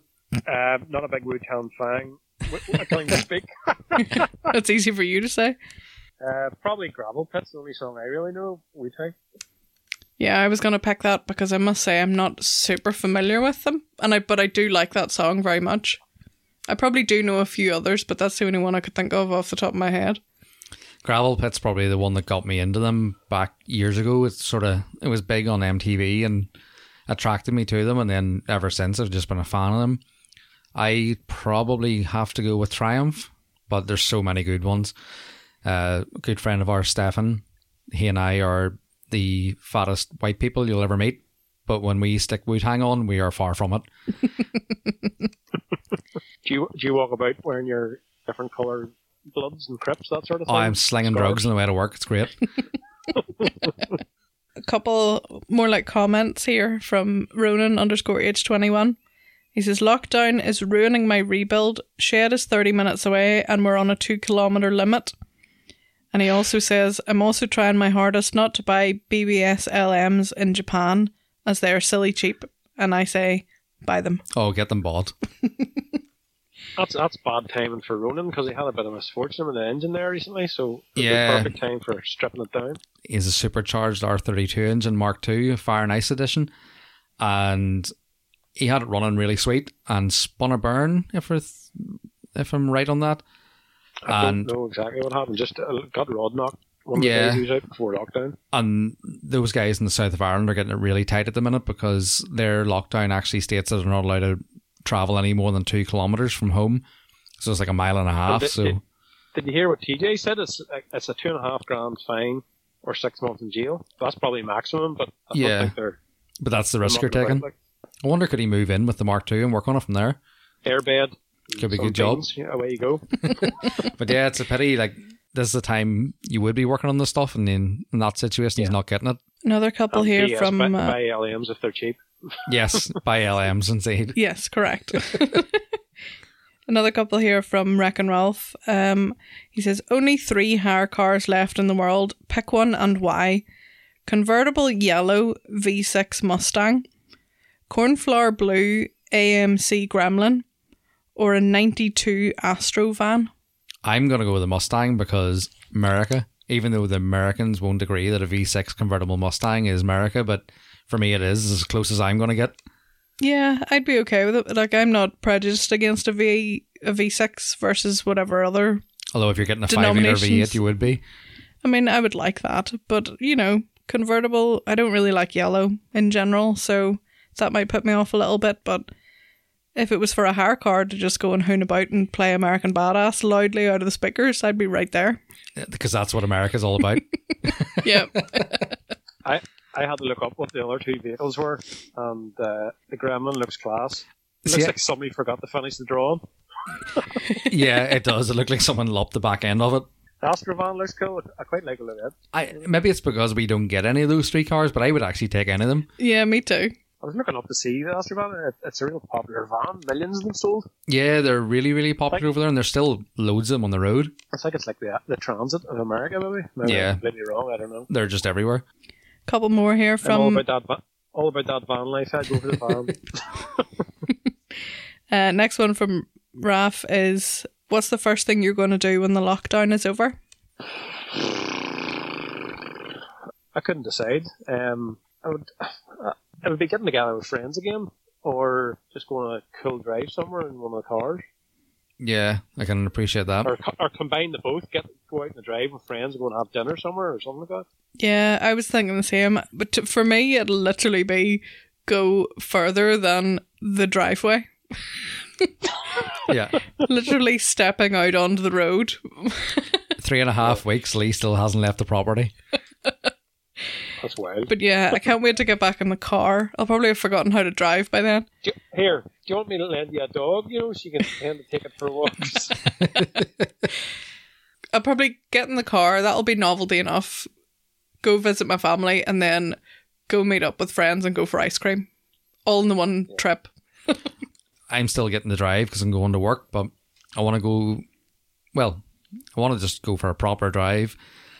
Uh, not a big Wu Tang fan. I can't even speak. [laughs] That's easy for you to say. Uh, probably Gravel Pit's the only song I really know. Wu Tang. Yeah, I was gonna pick that because I must say I'm not super familiar with them, and I but I do like that song very much. I probably do know a few others, but that's the only one I could think of off the top of my head. Gravel Pit's probably the one that got me into them back years ago. It's sort of it was big on MTV and attracted me to them, and then ever since I've just been a fan of them. I probably have to go with Triumph, but there's so many good ones. Uh, a good friend of ours, Stefan, he and I are the fattest white people you'll ever meet. But when we stick Wu Tang on, we are far from it. [laughs] Do you do you walk about wearing your different colour bloods and crips that sort of Oh, thing? I'm slinging Scarves? drugs on the way to work. It's great. [laughs] A couple more like comments here from Ronan underscore H21. He says, Lockdown is ruining my rebuild. Shed is 30 minutes away and we're on a two kilometre limit. And he also says, I'm also trying my hardest not to buy BBS LMs in Japan as they are silly cheap. And I say, buy them. Oh, get them bought. [laughs] That's that's bad timing for Ronan because he had a bit of misfortune with the engine there recently. So Yeah. perfect time for stripping it down. is a supercharged R32 engine Mark II, Fire and Ice edition, and he had it running really sweet and spun a burn. If if I'm right on that, I And- don't know exactly what happened. Just uh, got rod knocked. One of Yeah. the days he was out before lockdown. and those guys in the south of Ireland are getting it really tight at the minute because their lockdown actually states that they're not allowed to travel any more than two kilometers from home. So it's like a mile and a half. did- So did- Did you hear what TJ said? It's it's a two and a half grand fine or six months in jail. That's probably maximum, but I Yeah. don't think they're but that's the risk you're taking. like, I wonder could he move in with the Mark II and work on it from there? airbed. Could be a good job. yeah, away you go. [laughs] [laughs] But yeah, it's a pity. Like this is the time you would be working on this stuff, and in, in that situation, he's not getting it. Another couple And here PS, from. buy, uh, buy LMs if they're cheap. Yes, by LMs indeed. Yes, correct. [laughs] Another couple here from Reckon Ralph. Um, he says only three hire cars left in the world. Pick one and why. Convertible yellow V6 Mustang, cornflower blue AMC Gremlin, or a '92 Astro van. I'm gonna go with a Mustang because America. Even though the Americans won't agree that a V6 convertible Mustang is America, but for me it is as close as I'm gonna get. Yeah, I'd be okay with it. Like I'm not prejudiced against a V a V6 versus whatever other Although if you're getting a five liter V8, you would be. I mean, I would like that, but you know, convertible. I don't really like yellow in general, so that might put me off a little bit. But if it was for a hire car to just go and hoon about and play American Badass loudly out of the speakers, I'd be right there. Because that's what America's all about. [laughs] Yeah, [laughs] I I had to look up what the other two vehicles were, and uh, the Gremlin looks class. It looks I- like somebody forgot to finish the drawing. [laughs] yeah, it does. It looked like someone lopped the back end of it. The Astrovan looks cool. I quite like the look of it. I maybe it's because we don't get any of those three cars, but I would actually take any of them. yeah, me too. I was looking up to see the Astrovan. It, it's a real popular van. Millions of them sold. Yeah, they're really, really popular over there, and there's still loads of them on the road. I think it's like the the Transit of America, maybe. maybe Yeah. I'm completely wrong. I don't know. They're just everywhere. Couple more here I'm all from about that. va- All about that van life. I'd go for the van. [laughs] uh, next one from Raf is what's the first thing you're going to do when the lockdown is over? I couldn't decide. Um, I would, I would be getting together with friends again, or just going on a cool drive somewhere in one of the cars, Yeah, I can appreciate that. or or combine the both. Get go out on a drive with friends, and go and have dinner somewhere, or something like that. Yeah, I was thinking the same. But to, for me, it'll literally be go further than the driveway. Yeah, [laughs] literally stepping out onto the road. [laughs] three and a half weeks. Lee still hasn't left the property. That's wild. But yeah, I can't wait to get back in the car. I'll probably have forgotten how to drive by then. Do, here, do you want me to lend you a dog? You know, so you can tend to take it for walks. [laughs] [laughs] I'll probably get in the car. That'll be novelty enough. Go visit my family and then go meet up with friends and go for ice cream. All in the one trip. [laughs] I'm still getting the drive because I'm going to work, but I want to go. Well, I want to just go for a proper drive,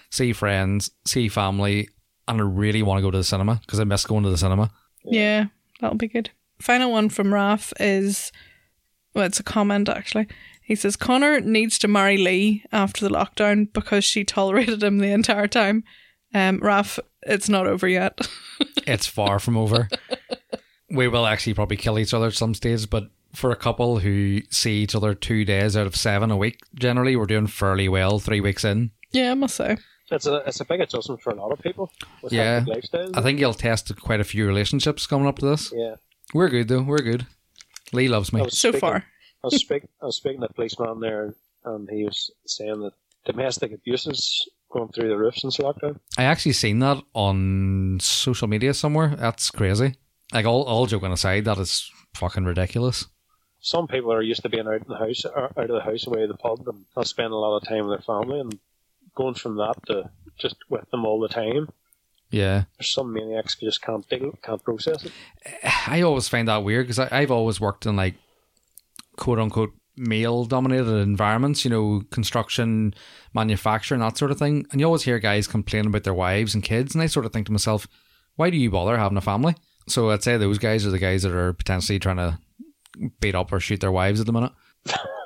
see friends, see family, and I really want to go to the cinema because I miss going to the cinema. Yeah, that'll be good. Final one from Raf is well, it's a comment actually. He says Connor needs to marry Lee after the lockdown because she tolerated him the entire time. Um, Raf, it's not over yet. [laughs] It's far from over. We will actually probably kill each other at some stage, but for a couple who see each other two days out of seven a week, generally we're doing fairly well three weeks in. yeah, I must say. It's a it's a big adjustment for a lot of people with Yeah. lifestyles. I think you'll test quite a few relationships coming up to this. yeah. We're good though. We're good. Lee loves me. I was So speaking- far. I was speaking. I was speaking to the policeman there, and he was saying that domestic abuse is going through the roof since lockdown. I actually seen that on social media somewhere. That's crazy. Like all, all joking aside, that is fucking ridiculous. Some people are used to being out in the house, uh, out of the house, away to the pub, and not spending a lot of time with their family, and going from that to just with them all the time. Yeah, There's some maniacs who just can't deal, can't process it. I always find that weird because I've always worked in like quote unquote male dominated environments, you know, construction, manufacturing, that sort of thing. And you always hear guys complain about their wives and kids, and I sort of think to myself, why do you bother having a family? So I'd say those guys are the guys that are potentially trying to beat up or shoot their wives at the minute.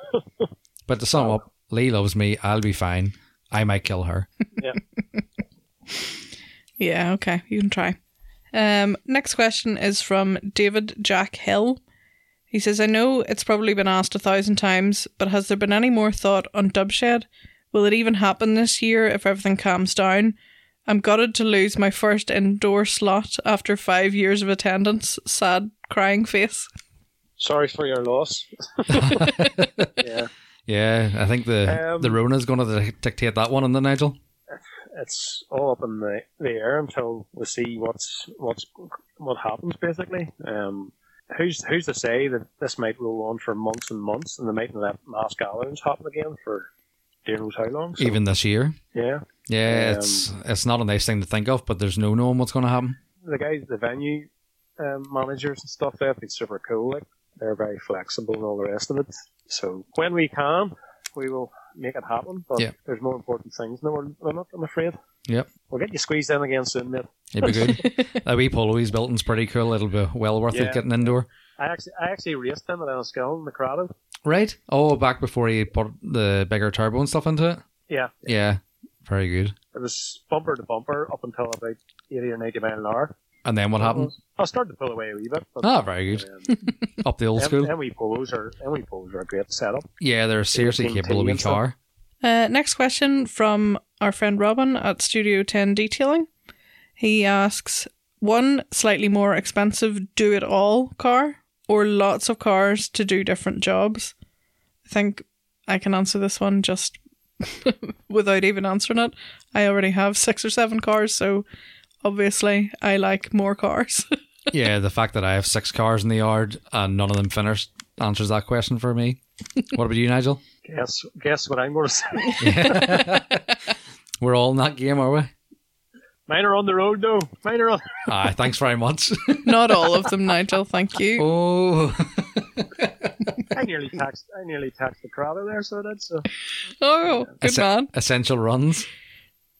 [laughs] but to sum up, Lee loves me. I'll be fine. I might kill her. Yeah, [laughs] yeah, okay, you can try. Um, next question is from David Jack Hill. He says, I know it's probably been asked a thousand times, but has there been any more thought on Dubshed? Will it even happen this year if everything calms down? I'm gutted to lose my first indoor slot after five years of attendance. Sad, crying face. Sorry for your loss. [laughs] yeah, Yeah, I think the Um, the Rona's going to dictate that one, and the Nigel. it's all up in the, the air until we see what's what's what happens. Basically, um, who's who's to say that this might roll on for months and months, and they might let mass gatherings happen again for dear knows how long. So, Even this year. yeah, Yeah, Um, it's it's not a nice thing to think of, but there's no knowing what's going to happen. the guys, the venue um, managers and stuff, they've been super cool. Like they're very flexible and all the rest of it. So when we can, we will make it happen. But Yeah. there's more important things in the world than that, I'm afraid. Yep, We'll get you squeezed in again soon, mate. it'd be good. [laughs] that wee polo he's built is pretty cool. It'll be well worth Yeah. it getting indoor. I actually, I actually raced him at Enniskillen in the Corrado. Right? Oh, back before he put the bigger turbo and stuff into it. Yeah, Yeah, very good. it was bumper to bumper up until about 80 or 90 mile an hour. And then what happened? I started to pull away a wee bit. Ah, very good. um, [laughs] Up the old them, school. them wee polos are, them wee polos are a great setup. Yeah, they're seriously Team capable of T a and car. Uh, next question from our friend Robin at Studio 10 Detailing. He asks one slightly more expensive do it all car or lots of cars to do different jobs. I think I can answer this one just [laughs] without even answering it. I already have six or seven cars, so obviously I like more cars. [laughs] yeah, the fact that I have six cars in the yard and none of them finished answers that question for me. [laughs] What about you, Nigel? Guess, guess what I'm going to say. We're all in that game, are we? Mine are on the road though. Mine are on. Ah, [laughs] thanks very much. Not all of them, Nigel, thank you. oh, I nearly taxed. I nearly taxed the Corrado there, so that's so. Oh, good Essen- man. essential runs.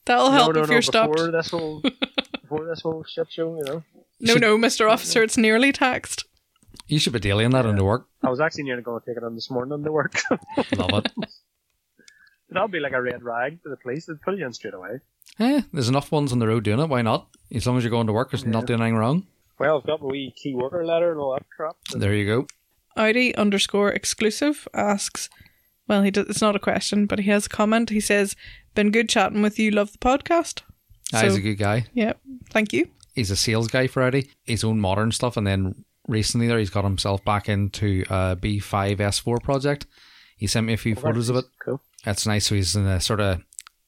That'll help no, no, if no, you're before stopped. this whole before this whole shit show, you know. No, no, Mr. Officer, it's nearly taxed. You should be dealing that into work. I was actually nearly going to take it on this morning to work. [laughs] Love it. [laughs] That'll be like a red rag to the police. They'd pull you in straight away. Eh, there's enough ones on the road doing it. Why not? As long as you're going to work, it's not doing anything wrong. Well, I've got my wee key worker letter and all that crap. There you go. Audi underscore exclusive asks, well, he does, it's not a question, but he has a comment. He says, "Been good chatting with you. Love the podcast." Ah, he's So- a good guy. Yeah, thank you. He's a sales guy for Audi. His own modern stuff, and then recently there he's got himself back into a B5 S4 project. He sent me a few photos of it. Cool. It's nice. So he's in a sort of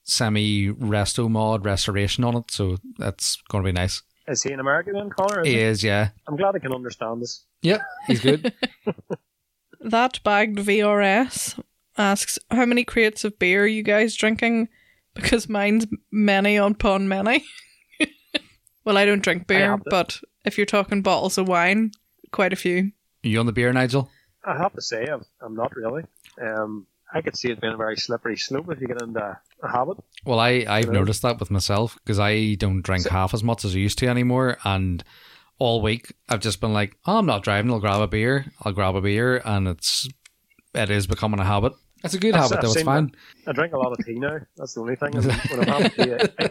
semi resto mod restoration on it. So that's going to be nice. Is he an American then, Connor? Is He he? is, yeah. I'm glad I can understand this. Yep, he's good. [laughs] [laughs] That bagged VRS asks, "How many crates of beer are you guys drinking?" Because mine's many upon many. [laughs] well, I don't drink beer, to- but if you're talking bottles of wine, quite a few. you on the beer, Nigel? I have to say, I'm, I'm not really. Um, I could see it being a very slippery slope if you get into a habit. Well, I, I've know? noticed that with myself because I don't drink half as much as I used to anymore. And all week I've just been like, oh, I'm not driving. I'll grab a beer. I'll grab a beer. And it's, it is becoming a habit. It's a good I've- habit I've though. It's fine. I drink a lot of tea now. That's the only thing. And when I'm having [laughs] tea, I,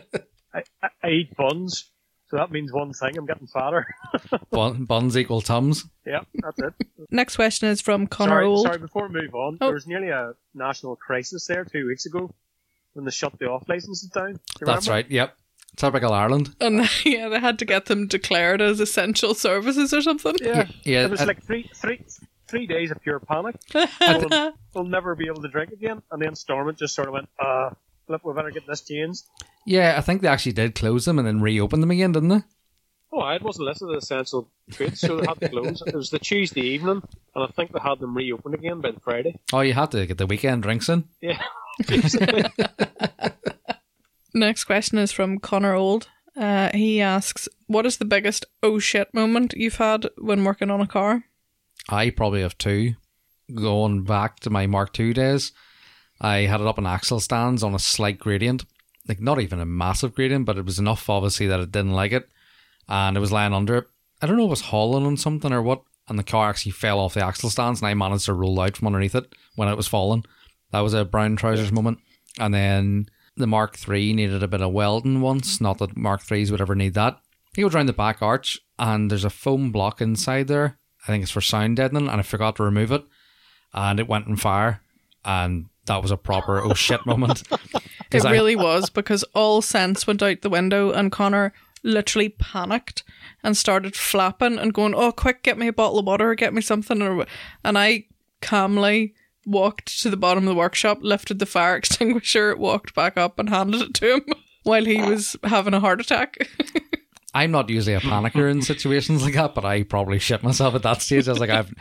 I, I, I eat buns. So that means one thing, I'm getting fatter. [laughs] Bun, buns equal tums. yeah, that's it. Next question is from Connor sorry, Old. sorry, before we move on, Oh. there was nearly a national crisis there two weeks ago when they shut the off licenses down. Do you That's remember? right. Yep. Typical Ireland. And [laughs] yeah, they had to get them declared as essential services or something. Yeah. Yeah. It was I- like three, three, three days of pure panic. [laughs] we'll, we'll never be able to drink again. And then Stormont just sort of went, uh, look, we better get this changed. yeah, I think they actually did close them and then reopen them again, didn't they? Oh, I wasn't listening to the essential trades, so they had to close. it was the Tuesday evening, and I think they had them reopened again by the Friday. Oh, you had to get the weekend drinks in. Yeah. [laughs] Next question is from Connor Old. Uh, he asks, "What is the biggest oh shit moment you've had when working on a car?" I probably have two. Going back to my Mark II days, I had it up in axle stands on a slight gradient. Like, not even a massive gradient, but it was enough, obviously, that it didn't like it. And it was lying under it. I don't know if it was hauling on something or what. And the car actually fell off the axle stands, and I managed to roll out from underneath it when it was falling. That was a brown trousers moment. And then the Mark III needed a bit of welding once. Not that Mark IIIs would ever need that. He goes around the back arch, and there's a foam block inside there. I think it's for sound deadening, and I forgot to remove it, and it went on fire, and that was a proper oh shit moment. [laughs] It I- really was because all sense went out the window, and Connor literally panicked and started flapping and going, "Oh, quick, get me a bottle of water, get me something." Or, and I calmly walked to the bottom of the workshop, lifted the fire [laughs] extinguisher, walked back up, and handed it to him [laughs] while he was having a heart attack. I'm not usually a panicker in situations like that, but I probably shit myself at that stage. I was like, I've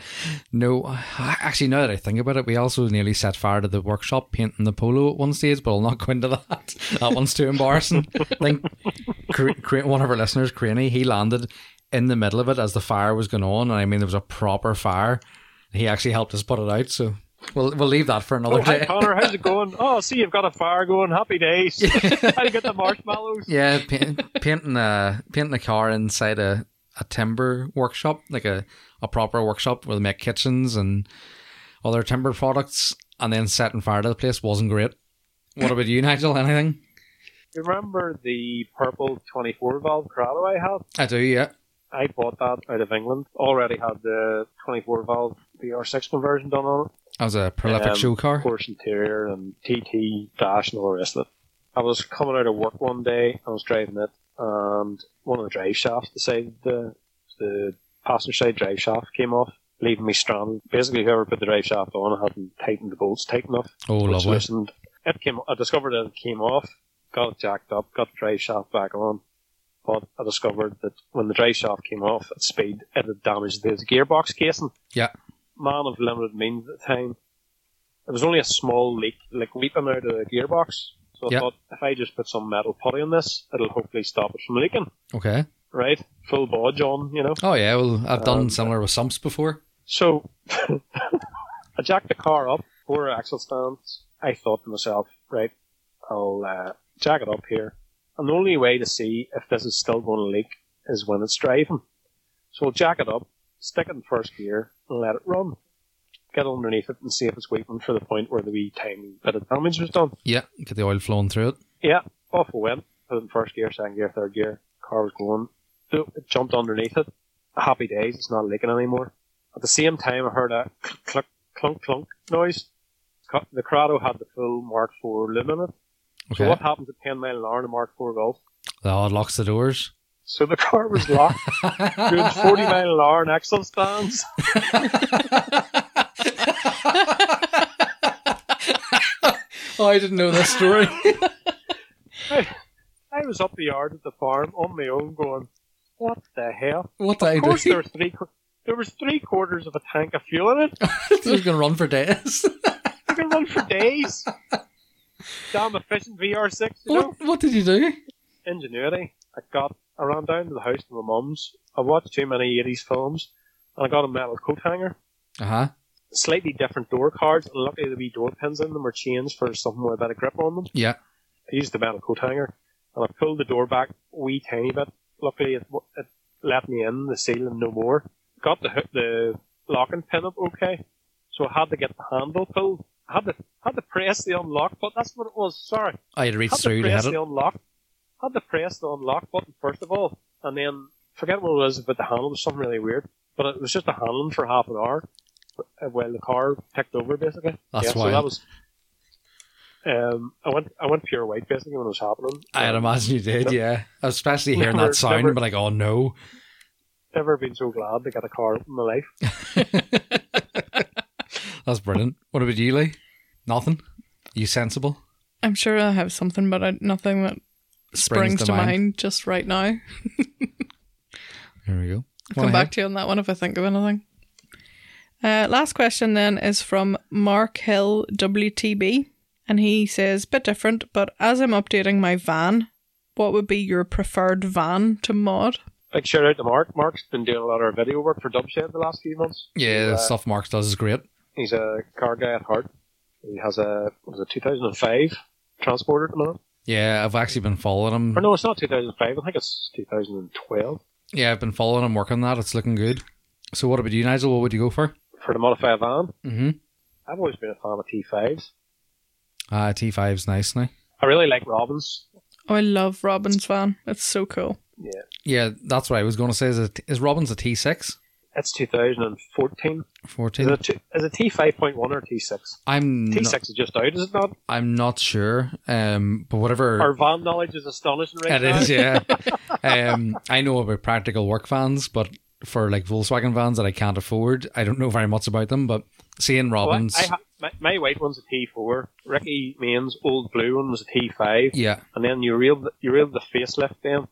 no. Actually, now that I think about it, we also nearly set fire to the workshop painting the polo at one stage, but I'll not go into that. That one's too embarrassing. I think one of our listeners, Craney, he landed in the middle of it as the fire was going on, and I mean, there was a proper fire. He actually helped us put it out, so we'll we'll leave that for oh, another Oh, hi, day. Connor, how's it going? [laughs] Oh, see, you've got a fire going. Happy days. [laughs] How you get the marshmallows? [laughs] Yeah, paint, painting a painting a car inside a, a timber workshop, like a, a proper workshop where they make kitchens and other timber products, and then setting fire to the place wasn't great. What about you, Nigel? Anything? You remember the purple 24 valve Corrado I had? I do, yeah. I bought that out of England. Already had the 24 valve VR6 conversion done on it. Was a prolific Um, show car. Porsche interior and TT dash and all the rest of it. I was coming out of work one day, I was driving it, and one of the drive shafts decided the the passenger side drive shaft came off, leaving me stranded. Basically, whoever put the drive shaft on hadn't tightened the bolts tight enough. Oh, lovely. loosened. It came. I discovered that it came off. Got it jacked up. Got the drive shaft back on. But I discovered that when the drive shaft came off at speed, it had damaged the gearbox casing. Yeah. Man of limited means at the time. It was only a small leak, like leaping out of the gearbox. So I Yeah. thought if I just put some metal putty on this, it'll hopefully stop it from leaking. Okay. Right? Full bodge on, you know. Oh yeah. Well, I've done Um, similar with sumps before. So [laughs] I jacked the car up, four axle stands. I thought to myself, right, I'll uh, jack it up here. And the only way to see if this is still going to leak is when it's driving. So I'll jack it up, stick it in first gear, and let it run. get underneath it and see if it's weakened for the point where the wee tiny bit of damage was done. Yeah, get the oil flowing through it. Yeah, off we went. Put it in first gear, second gear, third gear. Car was going. So it jumped underneath it. Happy days, it's not leaking anymore. At the same time, I heard a clunk, clunk, clunk, clunk noise. The Corrado had the full Mark IV loom in it. Okay. So what happens at 10 mile an hour in a Mark IV Golf? Oh, it locks the doors. So the car was locked, doing 40 mile an hour in axle stands. [laughs] Oh, I didn't know that story. [laughs] I was up the yard at the farm on my own going, what the hell? what I Of course do? there was three, there was three quarters of a tank of fuel in it. [laughs] Going to run for days. I can run for days. Damn efficient VR6, you know? what, what did you do? Ingenuity. I got, I ran down to the house to my mum's. I watched too many 80s films, and I got a metal coat hanger. Uh huh. Slightly different door cards, and luckily the wee door pins in them were changed for something with a bit of grip on them. Yeah. I used the metal coat hanger, and I pulled the door back a wee tiny bit. Luckily it, it let me in, the ceiling no more. Got the the locking pin up okay, so I had to get the handle pulled. I had to had to press the unlock button. That's what it was. Sorry, I had to reach had through to press the unlock. Had to press the unlock button first of all, and then forget what it was about the handle. It was something really weird, but it was just a handling for half an hour uh, while the car ticked over. Basically, That's yeah, so that was. Um, I went I went pure white basically when it was happening. I'd Um, imagine you did, yeah. Especially hearing Never- that sound, never- but like, oh no. never been so glad to get a car in my life. [laughs] That's brilliant. What about you, Lee? Nothing? you sensible? I'm sure I have something, but I, nothing that springs, to to, mind. mind. just right now. there we go. I'll come back to you on that one if I think of anything. Uh, last question then is from Mark Hill WTB, and he says, bit different, but as I'm updating my van, what would be your preferred van to mod? Big shout out to Mark. Mark's been doing a lot of video work for Dubshed the last few months. Yeah, the Uh, stuff Mark does is great. He's a car guy at heart. He has a was it 2005 transporter at the moment. Yeah, I've actually been following him. Or no, it's not 2005. I think it's 2012 Yeah, I've been following him, working on that. It's looking good. So, what about you, Nigel? What would you go for? for the modified van. Mm-hmm. I've always been a fan of T5s. Uh, T5's nice now. I really like Robins. Oh, I love Robin's van. It's so cool. Yeah, Yeah, that's what I was going to say. Is, it, is Robbins a T6? It's 2014. Is 14? it, t- is it T5.1 or T6? I'm T6 not, is just out, is it not? I'm not sure. Um, but whatever. Our van knowledge is astonishing right It now. is, yeah. [laughs] um, I know about practical work vans, but for like Volkswagen vans that I can't afford, I don't know very much about them. But seeing Well, I- Robbins, I ha- my, my white one's a T4. Ricky Main's old blue one was a T5. yeah, And then you reel the, you reel the facelift then.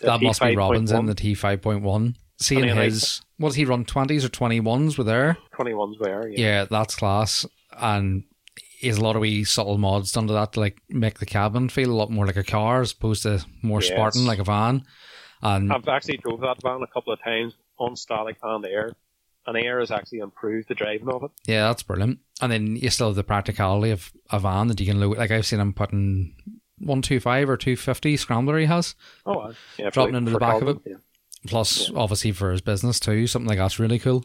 the that must be Robbins in the T five point one. Seeing And then I- his, what does he run? Twenties or twenty ones with there? 21's where, yeah. Yeah, that's class. And he has a lot of wee subtle mods done to that to like make the cabin feel a lot more like a car as opposed to more Yes. Spartan like a van. And I've actually drove that van a couple of times on static and air. And air has actually improved the driving of it. Yeah, that's brilliant. And then you still have the practicality of a van that you can load. Like I've seen him putting one two five or two fifty scrambler he has. Oh, aye. yeah. for- Dropping into the back of it. Yeah. Plus, obviously for his business too, something like that's really cool.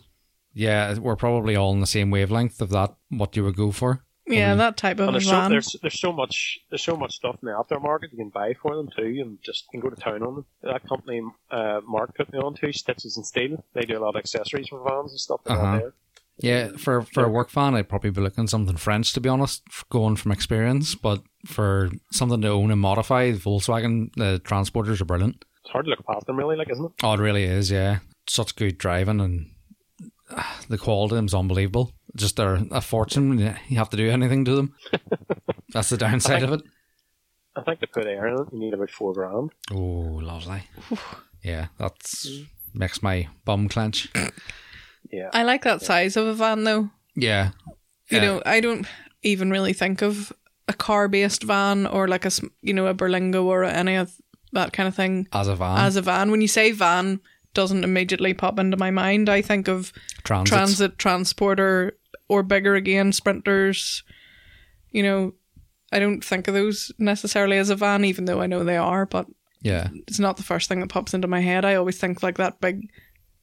Yeah, we're probably all on the same wavelength of that. What you would go for? Yeah, that type of And there's so, van. there's, there's so much there's so much stuff in the aftermarket you can buy for them too, and just you can go to town on them. That company uh, Mark put me on to, Stitches and Steel. They do a lot of accessories for vans and stuff Uh-huh. There. Yeah, for for a work van, I'd probably be looking something French to be honest, going from experience. But for something to own and modify, Volkswagen the transporters are brilliant. It's hard to look past them, really, like isn't it? Oh, it really is. Yeah, such good driving and ah, the quality is unbelievable. Just they're a fortune. You you have to do anything to them. [laughs] That's the downside of it. I think to put air in it, you need about four grand. Oh, lovely. Yeah, that's makes my bum clench. Yeah, I like that size of a van though. Yeah, You Yeah. know, I don't even really think of a car-based van or like a you know a Berlingo or any of that kind of thing as a van, as a van. When you say van, doesn't immediately pop into my mind. I think of transit. transit transporter or bigger again sprinters. You know, I don't think of those necessarily as a van, even though I know they are. But Yeah, it's not the first thing that pops into my head. I always think like that big,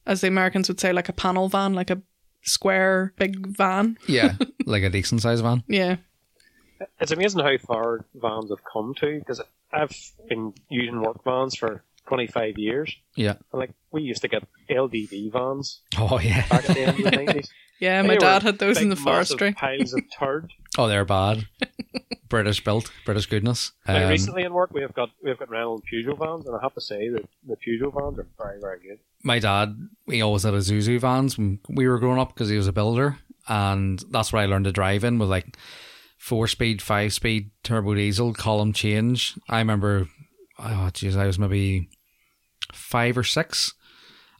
as the Americans would say, like a panel van, like a square big van. Yeah, [laughs] like a decent sized van. Yeah. It's amazing how far vans have come to because I've been using work vans for 25 years. Yeah. And like we used to get LDV vans Oh yeah. back at the end of the 90s. Yeah, my They dad had those in the big, massive forestry. Piles of turd. [laughs] Oh, they're bad. [laughs] British built, British goodness. Now, Um, recently in work, we have got we've got Renault Peugeot vans, and I have to say that the Peugeot vans are very very good. my dad, he always had Isuzu vans when we were growing up because he was a builder, and that's where I learned to drive in with like four speed, five speed turbo diesel column change. I remember, oh jeez, I was maybe five or six,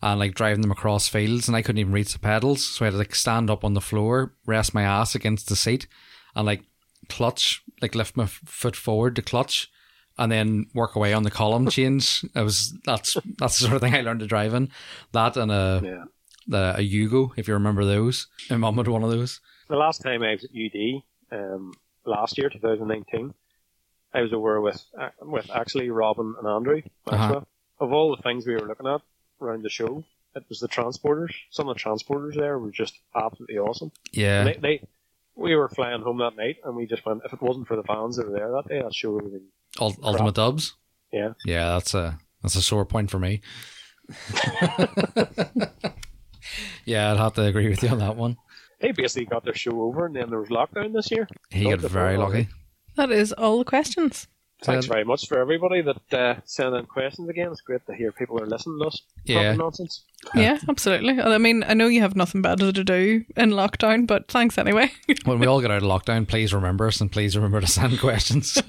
and like driving them across fields, and I couldn't even reach the pedals, so I had to like stand up on the floor, rest my ass against the seat, and like clutch, like lift my foot forward to clutch. And then work away on the column [laughs] change. It was that's that's the sort of thing I learned to drive in. That and a Yeah. the a Yugo, if you remember those. My mum had one of those. The last time I was at UD, um, last year, 2019, I was over with uh, with actually Robin and Andrew Maxwell. Uh-huh. Of all the things we were looking at around the show, it was the transporters. Some of the transporters there were just absolutely awesome. Yeah, They, they, we were flying home that night, and we just went. If it wasn't for the fans that were there that day, that show would have been Ul- Ultimate Dubs. yeah. Yeah, that's a that's a sore point for me. [laughs] [laughs] yeah, I'd have to agree with you on that one. They basically got their show over, and then there was lockdown this year. He Not got very full lucky. That is all the questions. Thanks very much for everybody that uh, sent in questions again. It's great to hear people are listening to us. Yeah. Nonsense. Yeah, absolutely. I mean, I know you have nothing better to do in lockdown, but thanks anyway. [laughs] When we all get out of lockdown, please remember us and please remember to send questions.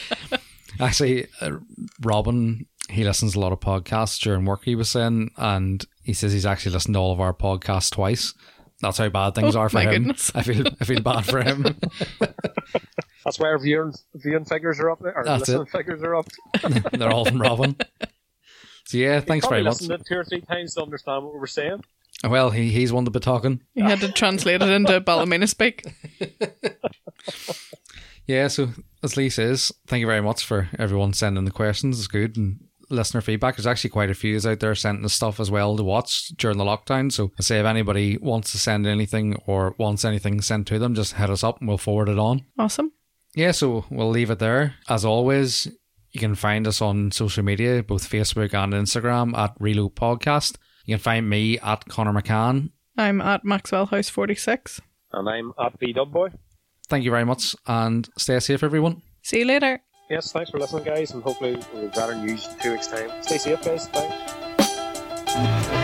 [laughs] Actually, uh, Robin, he listens to a lot of podcasts during work, he was saying, and he says he's actually listened to all of our podcasts twice. That's how bad things Oh, are for my him. goodness. I feel I feel bad for him. [laughs] That's why our viewing, viewing figures are up there. Our That's listening it. figures are up. [laughs] They're all from Robin. So yeah, thanks very much. listened to it two or three times to understand what we were saying. Well, he he's one to be talking. He had to translate it into Ballymena speak. [laughs] Yeah, so as Lee says, thank you very much for everyone sending the questions. It's good and listener feedback. There's actually quite a few out there sending us stuff as well to watch during the lockdown. So I say if anybody wants to send anything or wants anything sent to them, just hit us up and we'll forward it on. Awesome. Yeah, so we'll leave it there. As always, you can find us on social media, both Facebook and Instagram at Reload Podcast. You can find me at Connor McCann. I'm at Maxwell House 46. And I'm at B Dub Boy. Thank you very much and stay safe, everyone. See you later. Yes, thanks for listening, guys, and hopefully we'll have better news in two weeks' time. Stay safe, guys. Bye.